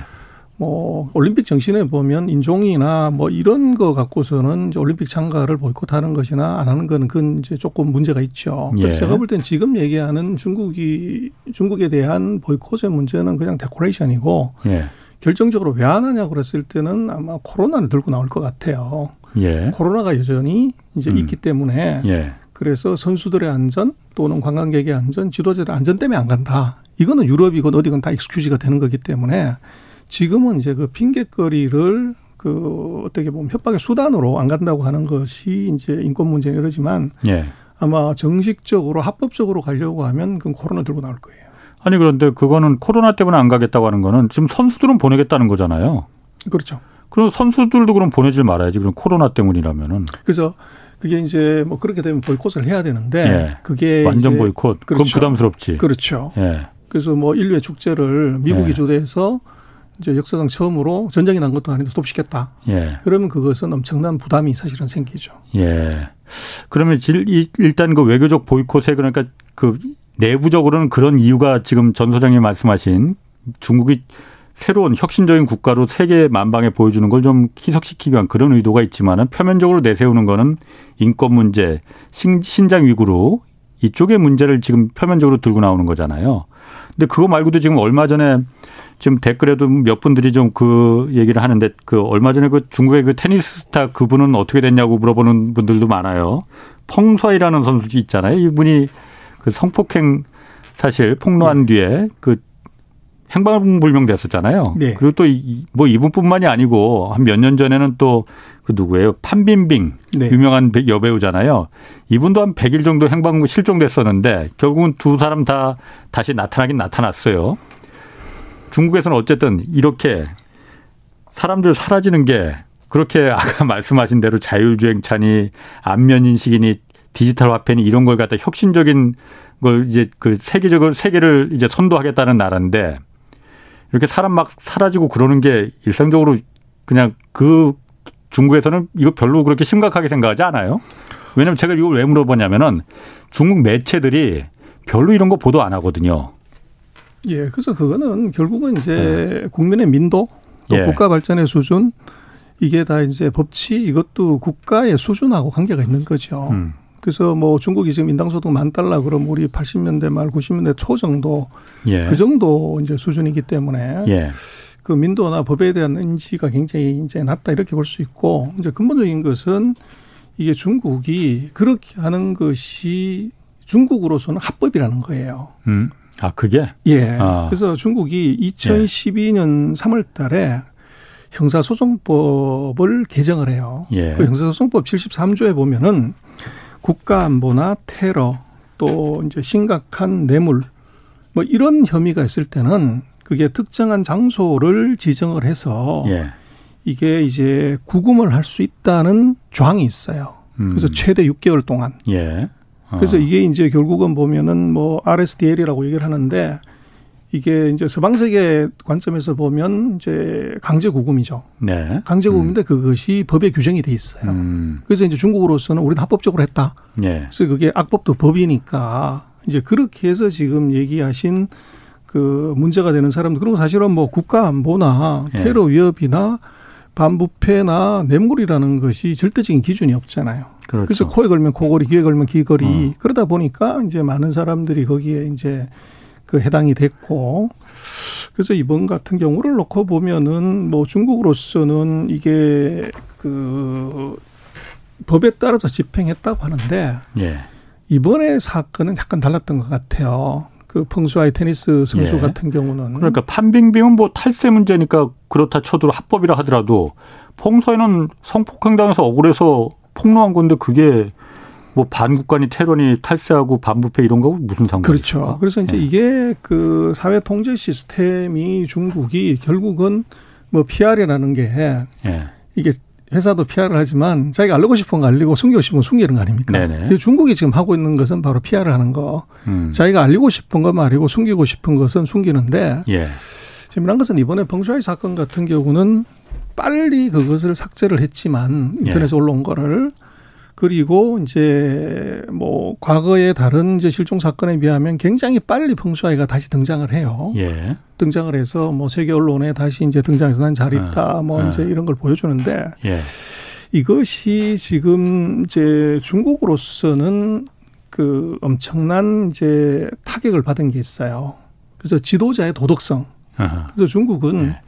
뭐 올림픽 정신에 보면 인종이나 뭐 이런 거 갖고서는 올림픽 참가를 보이콧하는 것이나 안 하는 거는 그건 이제 조금 문제가 있죠. 그래서 예. 제가 볼 땐 지금 얘기하는 중국이 중국에 대한 보이콧의 문제는 그냥 데코레이션이고 예. 결정적으로 왜 안 하냐고 그랬을 때는 아마 코로나를 들고 나올 것 같아요. 예. 코로나가 여전히 이제 음. 있기 때문에 예. 그래서 선수들의 안전 또는 관광객의 안전, 지도자들의 안전 때문에 안 간다. 이거는 유럽이건 어디건 다 익스큐지가 되는 거기 때문에 지금은 이제 그 핑계거리를 그 어떻게 보면 협박의 수단으로 안 간다고 하는 것이 이제 인권 문제는 이러지만 예. 아마 정식적으로 합법적으로 가려고 하면 그건 코로나 들고 나올 거예요. 아니 그런데 그거는 코로나 때문에 안 가겠다고 하는 거는 지금 선수들은 보내겠다는 거잖아요. 그렇죠. 그럼 선수들도 그럼 보내질 말아야지. 그럼 코로나 때문이라면은. 그래서 그게 이제 뭐 그렇게 되면 보이콧을 해야 되는데 예. 그게 완전 보이콧. 그렇죠. 그럼 부담스럽지. 그렇죠. 예. 그래서 뭐 인류의 축제를 미국이 예. 주도해서 이제 역사상 처음으로 전쟁이 난 것도 아닌데 스톱시켰다. 예. 그러면 그것은 엄청난 부담이 사실은 생기죠. 예. 그러면 일단 그 외교적 보이콧에 그러니까 그 내부적으로는 그런 이유가 지금 전 소장님 말씀하신 중국이 새로운 혁신적인 국가로 세계 만방에 보여주는 걸 좀 희석시키기 위한 그런 의도가 있지만은 표면적으로 내세우는 거는 인권 문제, 신, 신장 위구르 이쪽의 문제를 지금 표면적으로 들고 나오는 거잖아요. 근데 그거 말고도 지금 얼마 전에 지금 댓글에도 몇 분들이 좀 그 얘기를 하는데 그 얼마 전에 그 중국의 그 테니스 스타 그분은 어떻게 됐냐고 물어보는 분들도 많아요. 펑서이라는 선수 있잖아요. 이분이 그 성폭행 사실 폭로한 네. 뒤에 그 행방불명됐었잖아요. 네. 그리고 또 뭐 이분뿐만이 아니고 한 몇 년 전에는 또 그 누구예요? 판빈빙 네. 유명한 여배우잖아요. 이분도 한 100일 정도 행방 실종됐었는데 결국은 두 사람 다 다시 나타나긴 나타났어요. 중국에서는 어쨌든 이렇게 사람들 사라지는 게 그렇게 아까 말씀하신 대로 자율주행차니 안면인식이니 디지털 화폐니 이런 걸 갖다 혁신적인 걸 이제 그 세계적으로 세계를 이제 선도하겠다는 나라인데 이렇게 사람 막 사라지고 그러는 게 일상적으로 그냥 그 중국에서는 이거 별로 그렇게 심각하게 생각하지 않아요. 왜냐면 제가 이걸 왜 물어보냐면은 중국 매체들이 별로 이런 거 보도 안 하거든요. 예, 그래서 그거는 결국은 이제 네. 국민의 민도 또 예. 국가 발전의 수준 이게 다 이제 법치 이것도 국가의 수준하고 관계가 있는 거죠. 음. 그래서 뭐 중국이 지금 인당소득 만 달러 그럼 우리 80년대 말 90년대 초 정도 예. 그 정도 이제 수준이기 때문에 예. 그 민도나 법에 대한 인지가 굉장히 이제 낮다 이렇게 볼 수 있고 이제 근본적인 것은 이게 중국이 그렇게 하는 것이 중국으로서는 합법이라는 거예요. 음. 아, 그게? 예. 아. 그래서 중국이 2012년 예. 3월 달에 형사소송법을 개정을 해요. 예. 그 형사소송법 73조에 보면은 국가 안보나 테러 또 이제 심각한 뇌물 뭐 이런 혐의가 있을 때는 그게 특정한 장소를 지정을 해서 예. 이게 이제 구금을 할 수 있다는 조항이 있어요. 음. 그래서 최대 6개월 동안. 예. 어. 그래서 이게 이제 결국은 보면은 뭐 RSDL이라고 얘기를 하는데 이게 이제 서방 세계 관점에서 보면 이제 강제 구금이죠. 네. 강제 구금인데 음. 그것이 법에 규정이 돼 있어요. 음. 그래서 이제 중국으로서는 우리는 합법적으로 했다. 네. 그래서 그게 악법도 법이니까 이제 그렇게 해서 지금 얘기하신 그 문제가 되는 사람들 그리고 사실은 뭐 국가 안보나 네. 테러 위협이나 반부패나 뇌물이라는 것이 절대적인 기준이 없잖아요. 그렇죠. 그래서 코에 걸면 코걸이, 귀에 걸면 귀걸이 어. 그러다 보니까 이제 많은 사람들이 거기에 이제 그 해당이 됐고 그래서 이번 같은 경우를 놓고 보면은 뭐 중국으로서는 이게 그 법에 따라서 집행했다고 하는데 예. 이번에 사건은 약간 달랐던 것 같아요. 그 펑수아이 테니스 선수 예. 같은 경우는 그러니까 판빙빙은 뭐 탈세 문제니까 그렇다 쳐도 합법이라 하더라도 펑수아이는 성폭행 당해서 억울해서 폭로한 건데 그게 뭐 반국간이 테러니 탈세하고 반부패 이런 거 무슨 상관이죠? 그렇죠. 그래서 이제 예. 이게 그 사회 통제 시스템이 중국이 결국은 뭐 PR이라는 게 예. 이게 회사도 PR을 하지만 자기가 알리고 싶은 거 알리고 숨기고 싶은 거 숨기는 거 아닙니까? 네네. 중국이 지금 하고 있는 것은 바로 PR을 하는 거. 음. 자기가 알리고 싶은 것만 알리고 숨기고 싶은 것은 숨기는데 예. 재미난 것은 이번에 벙슈아이 사건 같은 경우는 빨리 그것을 삭제를 했지만 인터넷에 예. 올라온 거를 그리고 이제 뭐 과거의 다른 이제 실종 사건에 비하면 굉장히 빨리 펑수아이가 다시 등장을 해요. 예. 등장을 해서 뭐 세계 언론에 다시 이제 등장해서 난 잘 있다 아, 뭐 아. 이제 이런 걸 보여주는데 예. 이것이 지금 이제 중국으로서는 그 엄청난 이제 타격을 받은 게 있어요. 그래서 지도자의 도덕성. 아하. 그래서 중국은 예.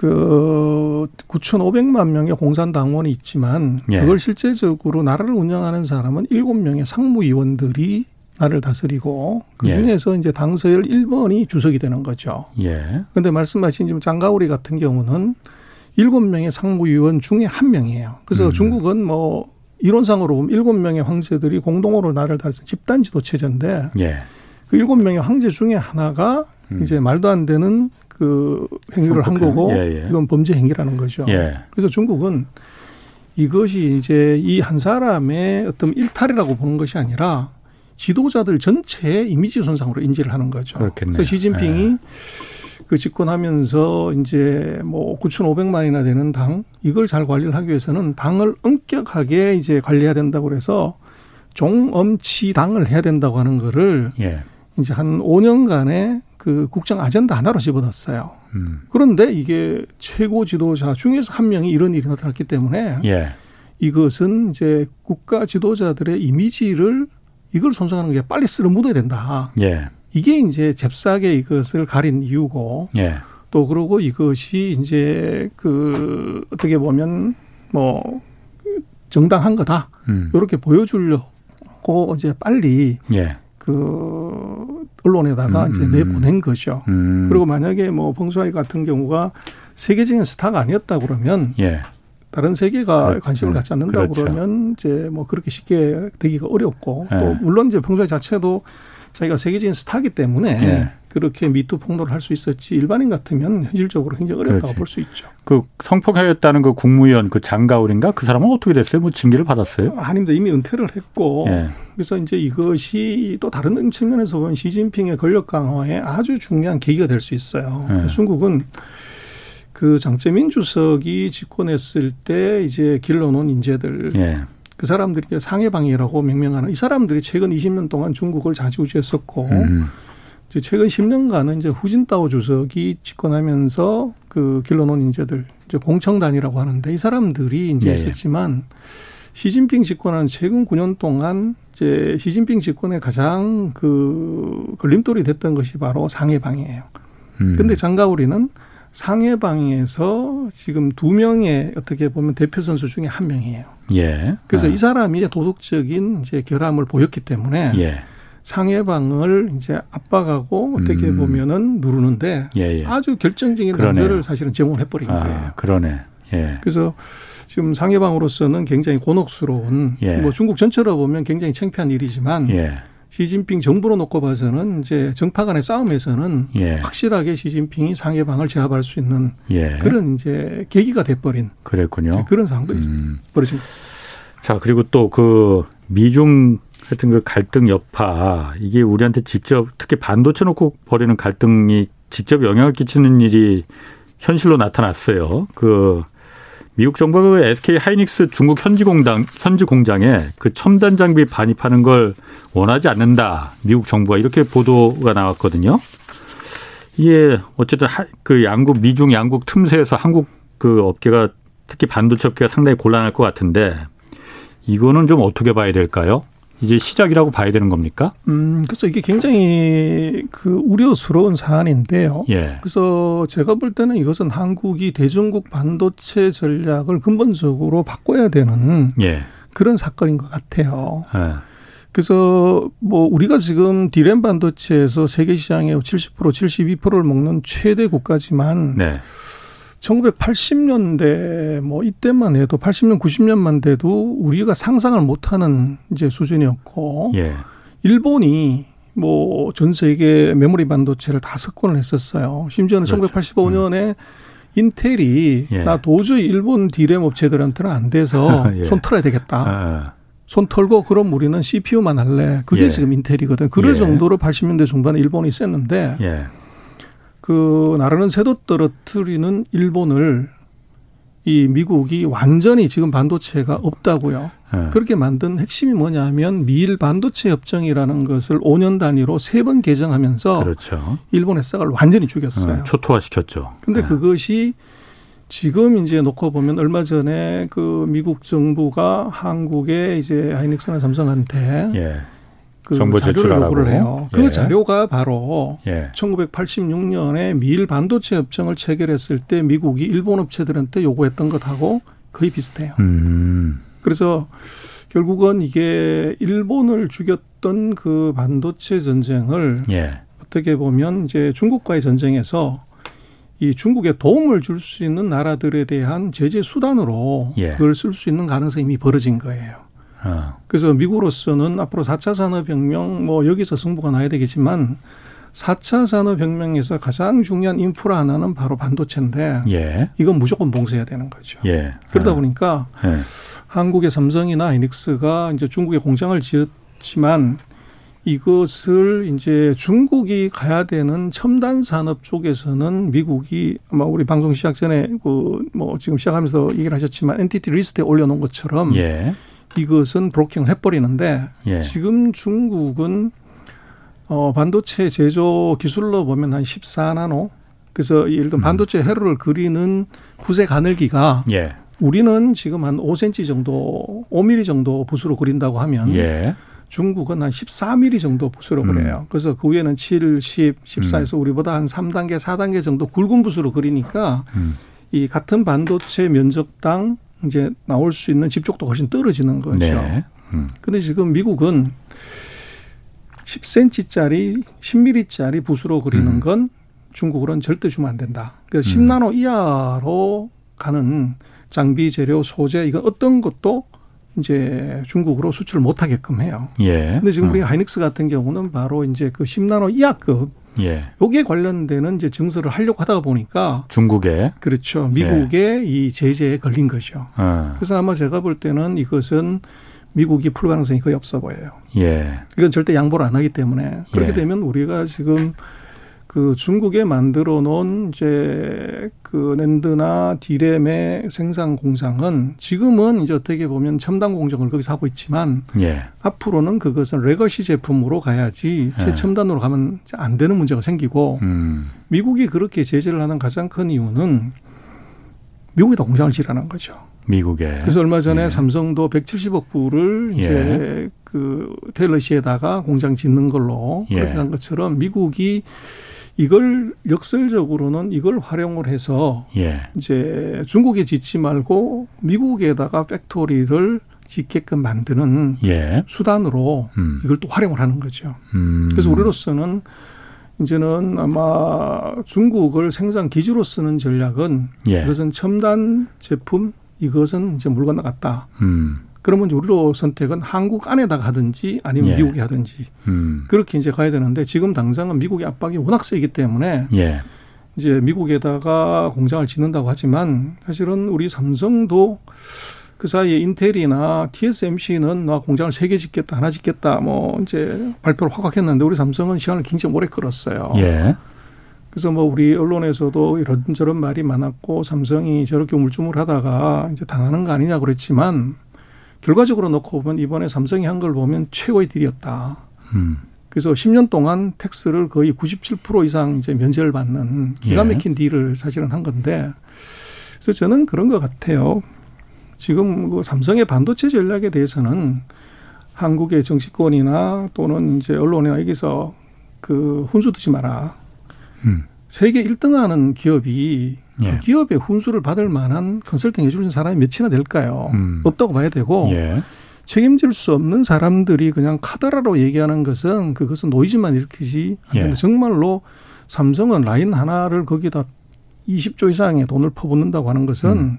그 9,500만 명의 공산 당원이 있지만 예. 그걸 실제적으로 나라를 운영하는 사람은 7명의 상무위원들이 나를 다스리고 그 예. 중에서 예. 이제 당서열 1번이 주석이 되는 거죠. 예. 그런데 말씀하신 지금 장가오리 같은 경우는 7명의 상무위원 중에 한 명이에요. 그래서 음. 중국은 뭐 이론상으로 보면 7명의 황제들이 공동으로 나를 다스리는 집단 지도 체제인데 예. 그 7명의 황제 중에 하나가 음. 이제 말도 안 되는 그 행위를 한 거고 예, 예. 이건 범죄 행위라는 거죠. 예. 그래서 중국은 이것이 이제 이 한 사람의 어떤 일탈이라고 보는 것이 아니라 지도자들 전체의 이미지 손상으로 인지를 하는 거죠. 그렇겠네요. 그래서 시진핑이 예. 그 집권하면서 이제 뭐 9,500만이나 되는 당 이걸 잘 관리를 하기 위해서는 당을 엄격하게 이제 관리해야 된다고 그래서 종엄치 당을 해야 된다고 하는 거를 예. 이제 한 5년간의 그 국정 아젠다 하나로 집어넣었어요. 음. 그런데 이게 최고 지도자 중에서 한 명이 이런 일이 나타났기 때문에 예. 이것은 이제 국가 지도자들의 이미지를 이걸 손상하는 게 빨리 쓸어 묻어야 된다. 예. 이게 이제 잽싸게 이것을 가린 이유고 예. 또 그러고 이것이 이제 그 어떻게 보면 뭐 정당한 거다. 음. 이렇게 보여주려고 이제 빨리 예. 그 언론에다가 음, 이제 음. 내보낸 거죠. 음. 그리고 만약에 뭐 펑수아이 같은 경우가 세계적인 스타가 아니었다 그러면 예. 다른 세계가 그렇 관심을 갖지 않는다 그렇죠. 그러면 이제 뭐 그렇게 쉽게 되기가 어렵고 예. 또 물론 이제 펑수아이 자체도 자기가 세계적인 스타기 때문에 예. 그렇게 미투 폭로를 할 수 있었지 일반인 같으면 현실적으로 굉장히 어렵다고 볼 수 있죠. 그 성폭행했다는 그 국무위원 그 장가울인가 그 사람은 어떻게 됐어요? 뭐 징계를 받았어요? 아닙니다. 이미 은퇴를 했고 예. 그래서 이제 이것이 또 다른 측면에서 보면 시진핑의 권력 강화에 아주 중요한 계기가 될 수 있어요. 예. 중국은 그 장재민 주석이 집권했을 때 이제 길러놓은 인재들 예. 그 사람들이 이제 상해방이라고 명명하는 이 사람들이 최근 20년 동안 중국을 자주우지했었고 음. 이제 최근 10년간은 이제 후진타오 주석이 집권하면서 그 길러놓은 인재들 이제 공청단이라고 하는데 이 사람들이 이제 예, 예. 있었지만 시진핑 집권한 최근 9년 동안 이제 시진핑 집권의 가장 그 걸림돌이 됐던 것이 바로 상해방이에요. 음. 근데 장가오리는 상해방에서 지금 두 명의 어떻게 보면 대표 선수 중에 한 명이에요. 예. 그래서 아. 이 사람이 도덕적인 이제 결함을 보였기 때문에 예. 상해방을 이제 압박하고 어떻게 음. 보면은 누르는데 예, 예. 아주 결정적인 단서를 사실은 제공을 해버린 아, 거예요. 그러네. 예. 그래서 지금 상해방으로서는 굉장히 곤혹스러운 예. 뭐 중국 전체로 보면 굉장히 창피한 일이지만 예. 시진핑 정부로 놓고 봐서는 이제 정파 간의 싸움에서는 예. 확실하게 시진핑이 상해방을 제압할 수 있는 예. 그런 이제 계기가 돼버린 그랬군요. 그런 상황도 음. 벌어진 자 그리고 또 그 미중 하여튼 그 갈등 여파 이게 우리한테 직접 특히 반도체 놓고 벌이는 갈등이 직접 영향을 끼치는 일이 현실로 나타났어요. 그 미국 정부가 그 SK 하이닉스 중국 현지 공장 현지 공장에 그 첨단 장비 반입하는 걸 원하지 않는다. 미국 정부가 이렇게 보도가 나왔거든요. 이게 어쨌든 그 양국 미중 양국 틈새에서 한국 그 업계가 특히 반도체 업계가 상당히 곤란할 것 같은데 이거는 좀 어떻게 봐야 될까요? 이제 시작이라고 봐야 되는 겁니까? 음, 그래서 이게 굉장히 그 우려스러운 사안인데요. 예. 그래서 제가 볼 때는 이것은 한국이 대중국 반도체 전략을 근본적으로 바꿔야 되는 예. 그런 사건인 것 같아요. 예. 그래서 뭐 우리가 지금 디램 반도체에서 세계 시장의 70% 72%를 먹는 최대 국가지만 네. 1980년대 뭐 이때만 해도 80년 90년만 돼도 우리가 상상을 못하는 이제 수준이었고 예. 일본이 뭐 전 세계 메모리 반도체를 다 석권을 했었어요. 심지어는 그렇죠. 1985년에 음. 인텔이 예. 나 도저히 일본 디램 업체들한테는 안 돼서 예. 손 털어야 되겠다. 아, 아. 손 털고 그럼 우리는 CPU만 할래. 그게 예. 지금 인텔이거든. 그럴 예. 정도로 80년대 중반에 일본이 셌는데 예. 그 나라는 새도 떨어뜨리는 일본을 이 미국이 완전히 지금 반도체가 없다고요. 네. 그렇게 만든 핵심이 뭐냐면 미일 반도체 협정이라는 것을 5년 단위로 세 번 개정하면서 그렇죠. 일본의 싹을 완전히 죽였어요. 네, 초토화시켰죠. 근데 네. 그것이 지금 이제 놓고 보면 얼마 전에 그 미국 정부가 한국의 이제 하이닉스나 삼성한테 예. 그 정보 자료를 요구를 해요. 그 예. 자료가 바로 예. 1986년에 미일 반도체 협정을 체결했을 때 미국이 일본 업체들한테 요구했던 것하고 거의 비슷해요. 음. 그래서 결국은 이게 일본을 죽였던 그 반도체 전쟁을 예. 어떻게 보면 이제 중국과의 전쟁에서 이 중국에 도움을 줄 수 있는 나라들에 대한 제재 수단으로 예. 그걸 쓸 수 있는 가능성이 이미 벌어진 거예요. 어. 그래서 미국으로서는 앞으로 4차 산업혁명 뭐 여기서 승부가 나야 되겠지만 4차 산업혁명에서 가장 중요한 인프라 하나는 바로 반도체인데 예. 이건 무조건 봉쇄해야 되는 거죠. 예. 그러다 어. 보니까 예. 한국의 삼성이나 하이닉스가 이제 중국에 공장을 지었지만 이것을 이제 중국이 가야 되는 첨단 산업 쪽에서는 미국이 아마 우리 방송 시작 전에 그 뭐 지금 시작하면서 얘기를 하셨지만 entity list에 올려놓은 것처럼 예. 이것은 브로킹을 해버리는데 예. 지금 중국은 어 반도체 제조 기술로 보면 한 14나노 그래서 예를 들어 음. 반도체 회로를 그리는 부세 가늘기가 예. 우리는 지금 한 5cm 정도, 5mm 정도 붓으로 그린다고 하면 예. 중국은 한 14mm 정도 붓으로 음. 그래요. 그래서 그 위에는 7, 10, 14에서 음. 우리보다 한 3단계, 4단계 정도 굵은 붓으로 그리니까 음. 이 같은 반도체 면적당 이제 나올 수 있는 집적도 훨씬 떨어지는 거죠. 네. 음. 근데 지금 미국은 10cm짜리, 10mm짜리 붓으로 그리는 음. 건 중국으로는 절대 주면 안 된다. 10나노 음. 이하로 가는 장비, 재료, 소재 이건 어떤 것도 이제 중국으로 수출을 못 하게끔 해요. 예. 근데 지금 우리 음. 하이닉스 같은 경우는 바로 이제 그 10나노 이하급 예. 여기에 관련되는 이제 증설을 하려고 하다가 보니까 중국에 그렇죠. 미국의 예. 이 제재에 걸린 거죠. 어. 그래서 아마 제가 볼 때는 이것은 미국이 풀 가능성이 거의 없어 보여요. 예. 이건 절대 양보를 안 하기 때문에 그렇게 예. 되면 우리가 지금 그 중국에 만들어 놓은 이제 그 낸드나 디램의 생산 공장은 지금은 이제 어떻게 보면 첨단 공정을 거기서 하고 있지만 예. 앞으로는 그것은 legacy 제품으로 가야지 예. 최첨단으로 가면 안 되는 문제가 생기고 음. 미국이 그렇게 제재를 하는 가장 큰 이유는 미국에다 공장을 지라는 거죠. 미국에. 그래서 얼마 전에 예. 삼성도 170억 불을 이제 예. 그 테일러시에다가 공장 짓는 걸로 예. 그렇게 한 것처럼 미국이 이걸 역설적으로는 이걸 활용을 해서 예. 이제 중국에 짓지 말고 미국에다가 팩토리를 짓게끔 만드는 예. 수단으로 음. 이걸 또 활용을 하는 거죠. 음. 그래서 우리로서는 이제는 아마 중국을 생산 기지로 쓰는 전략은 예. 이것은 첨단 제품 이것은 이제 물 건너갔다. 음. 그러면 우리로 선택은 한국 안에다가 하든지 아니면 예. 미국에 하든지 음. 그렇게 이제 가야 되는데 지금 당장은 미국의 압박이 워낙 세기 때문에 예. 이제 미국에다가 공장을 짓는다고 하지만 사실은 우리 삼성도 그 사이에 인텔이나 TSMC는 나 공장을 세 개 짓겠다, 하나 짓겠다, 뭐 이제 발표를 확확 했는데 우리 삼성은 시간을 굉장히 오래 끌었어요. 예. 그래서 뭐 우리 언론에서도 이런저런 말이 많았고 삼성이 저렇게 우물쭈물하다가 이제 당하는 거 아니냐 그랬지만 결과적으로 놓고 보면 이번에 삼성이 한 걸 보면 최고의 딜이었다. 음. 그래서 10년 동안 텍스를 거의 97% 이상 이제 면제를 받는 기가 예. 막힌 예. 딜을 사실은 한 건데 그래서 저는 그런 것 같아요. 지금 그 삼성의 반도체 전략에 대해서는 한국의 정치권이나 또는 이제 언론이나 여기서 그 훈수 두지 마라. 음. 세계 1등 하는 기업이 그 예. 그 기업의 훈수를 받을 만한 컨설팅 해주는 사람이 몇이나 될까요? 음. 없다고 봐야 되고 예. 책임질 수 없는 사람들이 그냥 카더라로 얘기하는 것은 그것은 노이즈만 일으키지 않는다. 예. 정말로 삼성은 라인 하나를 거기다 20조 이상의 돈을 퍼붓는다고 하는 것은 음.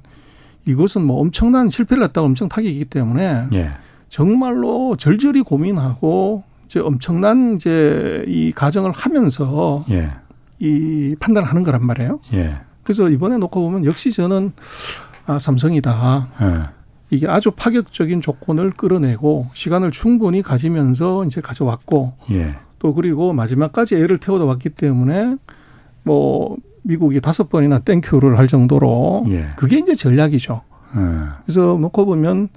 이것은 뭐 엄청난 실패를 했다고 엄청 타격이기 때문에 예. 정말로 절절히 고민하고 이제 엄청난 이제 이 가정을 하면서 예. 이 판단을 하는 거란 말이에요. 예. 그래서 이번에 놓고 보면 역시 저는 아 삼성이다. 예. 이게 아주 파격적인 조건을 끌어내고 시간을 충분히 가지면서 이제 가져왔고 예. 또 그리고 마지막까지 애를 태워다 왔기 때문에 뭐 미국이 다섯 번이나 땡큐를 할 정도로 예. 그게 이제 전략이죠. 예. 그래서 놓고 보면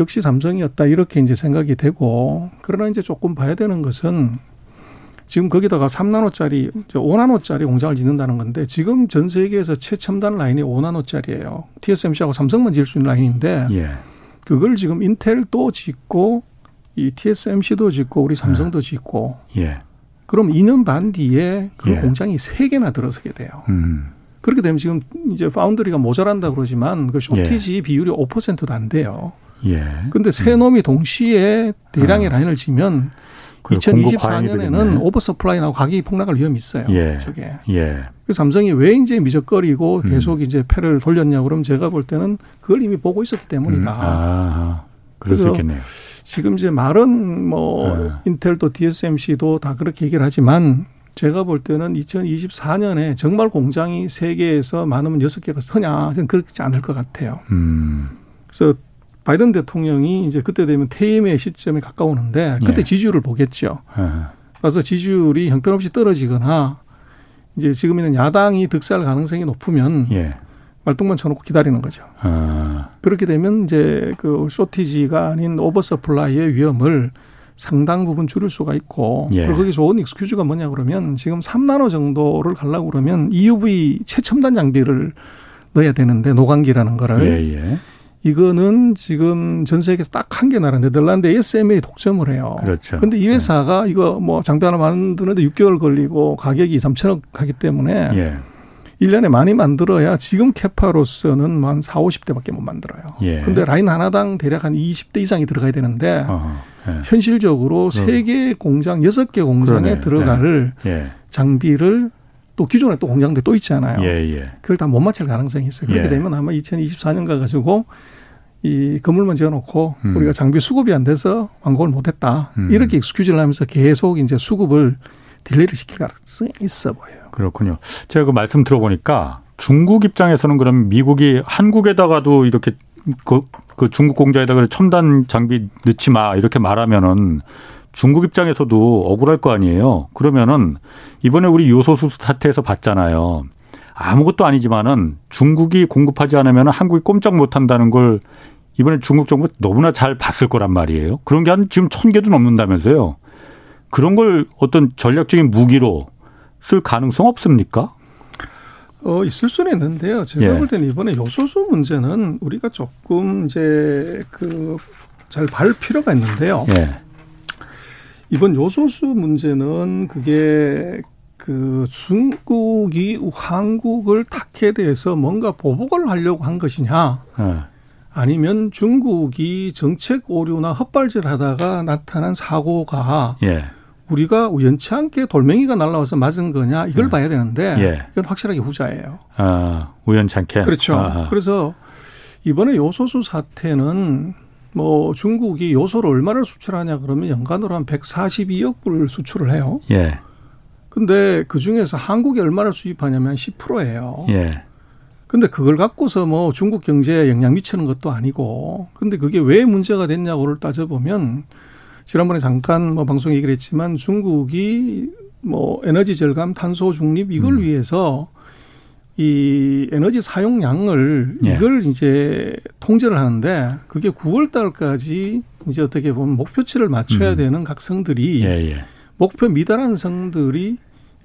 역시 삼성이었다 이렇게 이제 생각이 되고 그러나 이제 조금 봐야 되는 것은 지금 거기다가 3나노짜리, 5나노짜리 공장을 짓는다는 건데 지금 전 세계에서 최첨단 라인이 5나노짜리예요. TSMC하고 삼성만 지을 수 있는 라인인데 예. 그걸 지금 인텔도 짓고 이 TSMC도 짓고 우리 삼성도 예. 짓고 예. 그럼 2년 반 뒤에 그 예. 공장이 3개나 들어서게 돼요. 음. 그렇게 되면 지금 이제 파운드리가 모자란다 그러지만 그 shortage 예. 비율이 5%도 안 돼요. 예. 근데 세 음. 놈이 동시에 대량의 어. 라인을 지으면 2024년에는 oversupply 나고 가격이 폭락할 위험이 있어요. 예. 저게. 예. 그래서 삼성이 왜 이제 미적거리고 음. 계속 음. 이제 패를 돌렸냐 그러면 제가 볼 때는 그걸 이미 보고 있었기 때문이다. 음. 아, 그럴 수 있겠네요. 지금 이제 말은 뭐 네. 인텔도 TSMC도 다 그렇게 얘기를 하지만 제가 볼 때는 2024년에 정말 공장이 세계에서 많으면 여섯 개가 서냐 저는 그렇지 않을 것 같아요. 음. 그래서 바이든 대통령이 이제 그때 되면 퇴임의 시점에 가까우는데 그때 예. 지지율을 보겠죠. 예. 그래서 지지율이 형편없이 떨어지거나 이제 지금 있는 야당이 득세할 가능성이 높으면 예. 말뚝만 쳐놓고 기다리는 거죠. 아. 그렇게 되면 이제 그 쇼티지가 아닌 oversupply의 위험을 상당 부분 줄일 수가 있고 예. 그리고 거기 좋은 excuse가 뭐냐 그러면 지금 3나노 정도를 가려고 그러면 EUV 최첨단 장비를 넣어야 되는데 노광기라는 거를 예, 예. 이거는 지금 전 세계에서 딱 한 개 나라 네덜란드 ASML이 독점을 해요. 그렇죠. 근데 이 회사가 예. 이거 뭐 장비 하나 만드는데 6개월 걸리고 가격이 3천억 하기 때문에 예. 1년에 많이 만들어야 지금 캐파로서는 한 4, 50대밖에 못 만들어요. 예. 근데 라인 하나당 대략 한 20대 이상이 들어가야 되는데 어허, 예. 현실적으로 세개 공장, 6개 공장에 그러네. 들어갈 예. 예. 장비를 또 기존에 또 공장들 또 있잖아요. 예, 예. 그걸 다 못 맞출 가능성이 있어요. 그렇게 예. 되면 아마 2024년 가 가지고 이 건물만 지어놓고 음. 우리가 장비 수급이 안 돼서 완공을 못했다. 음. 이렇게 익스큐즈를 하면서 계속 이제 수급을 딜레이를 시킬 가능성이 있어 보여요. 그렇군요. 제가 그 말씀 들어보니까 중국 입장에서는 그럼 미국이 한국에다가도 이렇게 그, 그 중국 공장에다가 첨단 장비 넣지 마 이렇게 말하면은 중국 입장에서도 억울할 거 아니에요. 그러면은 이번에 우리 요소수 사태에서 봤잖아요. 아무것도 아니지만은 중국이 공급하지 않으면 한국이 꼼짝 못 한다는 걸 이번에 중국 정부가 너무나 잘 봤을 거란 말이에요. 그런 게 한 지금 천 개도 넘는다면서요. 그런 걸 어떤 전략적인 무기로 쓸 가능성 없습니까? 어, 있을 수는 있는데요. 제가 예. 볼 때는 이번에 요소수 문제는 우리가 조금 이제 그잘볼 필요가 있는데요. 예. 이번 요소수 문제는 그게 그 중국이 한국을 탁해 대해서 뭔가 보복을 하려고 한 것이냐. 예. 아니면 중국이 정책 오류나 헛발질하다가 나타난 사고가 예. 우리가 우연치 않게 돌멩이가 날라와서 맞은 거냐 이걸 음. 봐야 되는데 예. 이건 확실하게 후자예요. 아, 우연치 않게. 그렇죠. 아하. 그래서 이번에 요소수 사태는 뭐 중국이 요소를 얼마를 수출하냐 그러면 연간으로 한 142억 불을 수출을 해요. 예. 근데 그 중에서 한국이 얼마를 수입하냐면 10%예요. 예. 근데 그걸 갖고서 뭐 중국 경제에 영향 미치는 것도 아니고 근데 그게 왜 문제가 됐냐고를 따져보면 지난번에 잠깐 뭐 방송 얘기를 했지만 중국이 뭐 에너지 절감, 탄소 중립 이걸 음. 위해서 이 에너지 사용량을 예. 이걸 이제 통제를 하는데 그게 9월 달까지 이제 어떻게 보면 목표치를 맞춰야 음. 되는 각 성들이 예, 예. 목표 미달한 성들이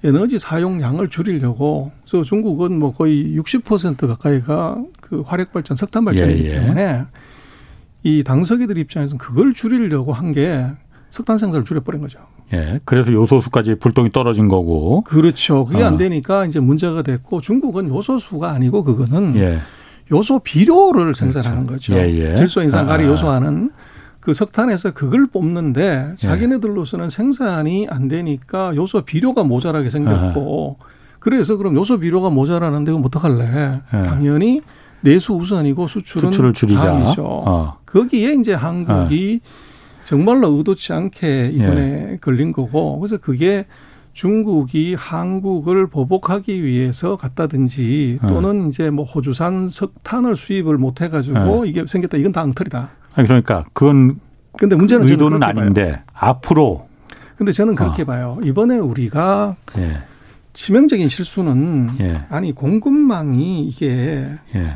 에너지 사용량을 줄이려고 그래서 중국은 뭐 거의 60% 가까이가 그 화력 발전, 석탄 발전이기 예, 예. 때문에 이 당석이들 입장에서는 그걸 줄이려고 한 게 석탄 생산을 줄여버린 거죠. 예. 그래서 요소수까지 불똥이 떨어진 거고. 그렇죠. 그게 어. 안 되니까 이제 문제가 됐고 중국은 요소수가 아니고 그거는 예. 요소 비료를 생산하는 그렇죠. 거죠. 예, 예. 질소 인상 가리 아. 요소하는 그 석탄에서 그걸 뽑는데 예. 자기네들로서는 생산이 안 되니까 요소 비료가 모자라게 생겼고 아. 그래서 그럼 요소 비료가 모자라는데 그럼 어떡할래? 예. 당연히 내수 우선이고 수출은 수출을 줄이자. 다음이죠. 어. 거기에 이제 한국이 어. 정말로 의도치 않게 이번에 예. 걸린 거고 그래서 그게 중국이 한국을 보복하기 위해서 갔다든지 어. 또는 어. 이제 뭐 호주산 석탄을 수입을 못 해가지고 예. 이게 생겼다 이건 다 엉터리다. 그러니까 그건 근데 문제는 의도는 아닌데 봐요. 앞으로 근데 저는 그렇게 어. 봐요. 이번에 우리가 예. 치명적인 실수는 예. 아니 공급망이 이게 예.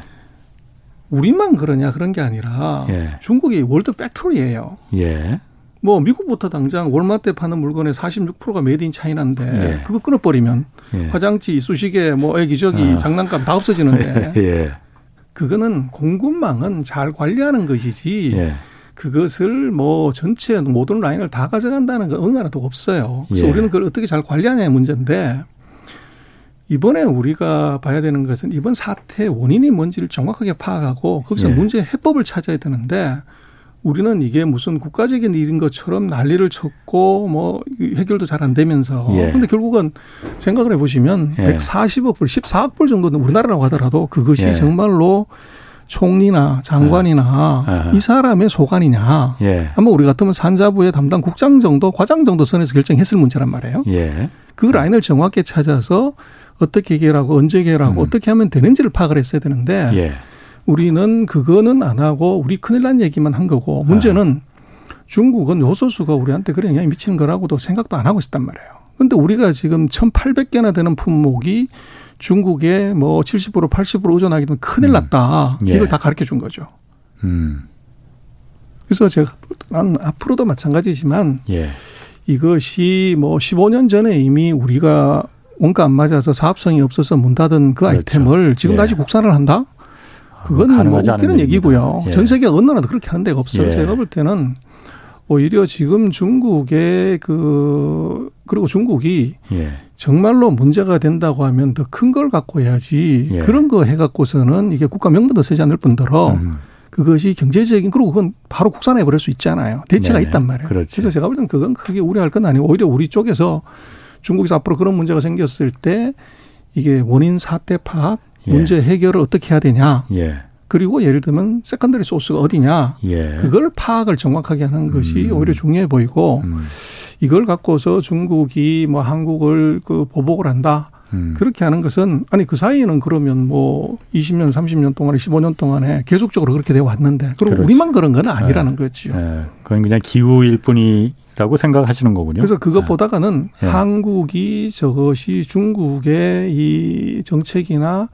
우리만 그러냐 그런 게 아니라 예. 중국이 world factory예요. 예. 뭐 미국부터 당장 월마트 파는 물건의 46%가 made in China인데 예. 그거 끊어버리면 예. 화장지, 이쑤시개, 뭐 애기 기저귀 어. 장난감 다 없어지는데 예. 그거는 공급망은 잘 관리하는 것이지 예. 그것을 뭐 전체 모든 라인을 다 가져간다는 건 어느 나라도 없어요. 그래서 예. 우리는 그걸 어떻게 잘 관리하냐의 문제인데 이번에 우리가 봐야 되는 것은 이번 사태의 원인이 뭔지를 정확하게 파악하고 거기서 예. 문제 해법을 찾아야 되는데 우리는 이게 무슨 국가적인 일인 것처럼 난리를 쳤고 뭐 해결도 잘 안 되면서 예. 근데 결국은 생각을 해 보시면 예. 140억 불, 14억 불 정도는 우리나라라고 하더라도 그것이 예. 정말로 총리나 장관이나 예. 이 사람의 소관이냐. 예. 아마 우리 같으면 산자부의 담당 국장 정도, 과장 정도 선에서 결정했을 문제란 말이에요. 예. 그 라인을 정확히 찾아서 어떻게 해결하고 언제 해결하고 음. 어떻게 하면 되는지를 파악을 했어야 되는데 예. 우리는 그거는 안 하고 우리 큰일 난 얘기만 한 거고 문제는 아. 중국은 요소수가 우리한테 그런 영향이 미치는 거라고도 생각도 안 하고 있었단 말이에요. 근데 우리가 지금 1,800개나 되는 품목이 중국에 뭐 70% 80% 의존하게 되면 큰일 음. 났다. 음. 예. 이걸 다 가르쳐 준 거죠. 음. 그래서 제가 난 앞으로도 마찬가지지만 예. 이것이 뭐 15년 전에 이미 우리가 원가 안 맞아서 사업성이 없어서 문 닫은 그 그렇죠. 아이템을 지금까지 예. 국산을 한다? 그건 뭐 웃기는 얘기고요. 예. 전 세계 어느 나라도 그렇게 하는 데가 없어요. 예. 제가 볼 때는 오히려 지금 중국의 그 그리고 중국이 예. 정말로 문제가 된다고 하면 더 큰 걸 갖고 해야지 예. 그런 거 해갖고서는 이게 국가 명분도 쓰지 않을 뿐더러 음. 그것이 경제적인 그리고 그건 바로 국산화해 버릴 수 있잖아요. 대체가 네 있단 말이에요. 그렇지. 그래서 제가 볼 때는 그건 크게 우려할 건 아니고 오히려 우리 쪽에서 중국에서 앞으로 그런 문제가 생겼을 때 이게 원인 사태 파악, 예. 문제 해결을 어떻게 해야 되냐. 예. 그리고 예를 들면 secondary source가 어디냐. 예. 그걸 파악을 정확하게 하는 것이 음. 오히려 중요해 보이고 음. 이걸 갖고서 중국이 뭐 한국을 그 보복을 한다. 음. 그렇게 하는 것은 아니 그 사이에는 그러면 뭐 20년, 30년 동안에 15년 동안에 계속적으로 그렇게 되어 왔는데 그리고 그렇지. 우리만 그런 건 아니라는 네. 거죠. 네. 그건 그냥 기후일 뿐이 라고 생각하시는 거군요. 그래서 그것보다가는 네. 한국이 저것이 중국의 이 정책이나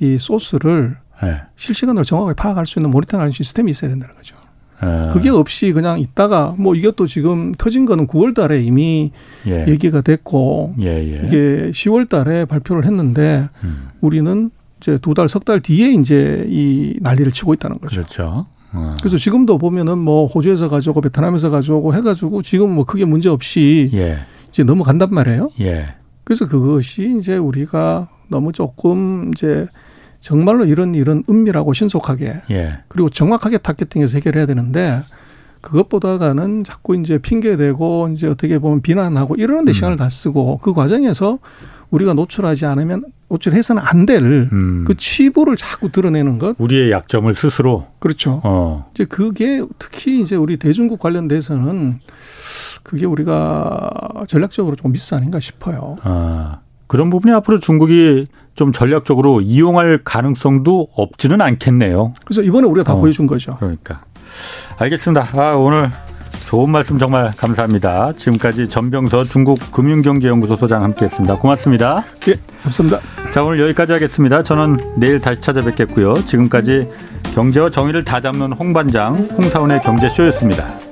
이 소스를 네. 실시간으로 정확하게 파악할 수 있는 모니터링하는 시스템이 있어야 된다는 거죠. 네. 그게 없이 그냥 있다가 뭐 이것도 지금 터진 거는 9월 달에 이미 예. 얘기가 됐고 예, 예. 이게 10월 달에 발표를 했는데 음. 우리는 이제 두 달, 석 달 뒤에 이제 이 난리를 치고 있다는 거죠. 그렇죠. 어. 그래서 지금도 보면은 뭐 호주에서 가져오고 베트남에서 가져오고 해가지고 지금 뭐 크게 문제 없이 예. 이제 넘어간단 말이에요. 예. 그래서 그것이 이제 우리가 너무 조금 이제 정말로 이런 이런 은밀하고 신속하게 예. 그리고 정확하게 타겟팅해서 해결해야 되는데 그것보다는 자꾸 이제 핑계 대고 이제 어떻게 보면 비난하고 이러는 데 음. 시간을 다 쓰고 그 과정에서 우리가 노출하지 않으면 노출해서는 안 될그 음. 그 치부를 자꾸 드러내는 것. 우리의 약점을 스스로. 그렇죠. 어. 이제 그게 특히 이제 우리 대중국 관련돼서는 그게 우리가 전략적으로 좀 미스 아닌가 싶어요. 아. 그런 부분이 앞으로 중국이 좀 전략적으로 이용할 가능성도 없지는 않겠네요. 그래서 이번에 우리가 다 어. 보여준 거죠. 그러니까. 알겠습니다. 아, 오늘 좋은 말씀 정말 감사합니다. 지금까지 전병서 중국 금융경제연구소 소장 함께했습니다. 고맙습니다. 예, 감사합니다. 자, 오늘 여기까지 하겠습니다. 저는 내일 다시 찾아뵙겠고요. 지금까지 경제와 정의를 다 잡는 홍반장 홍사원의 경제쇼였습니다.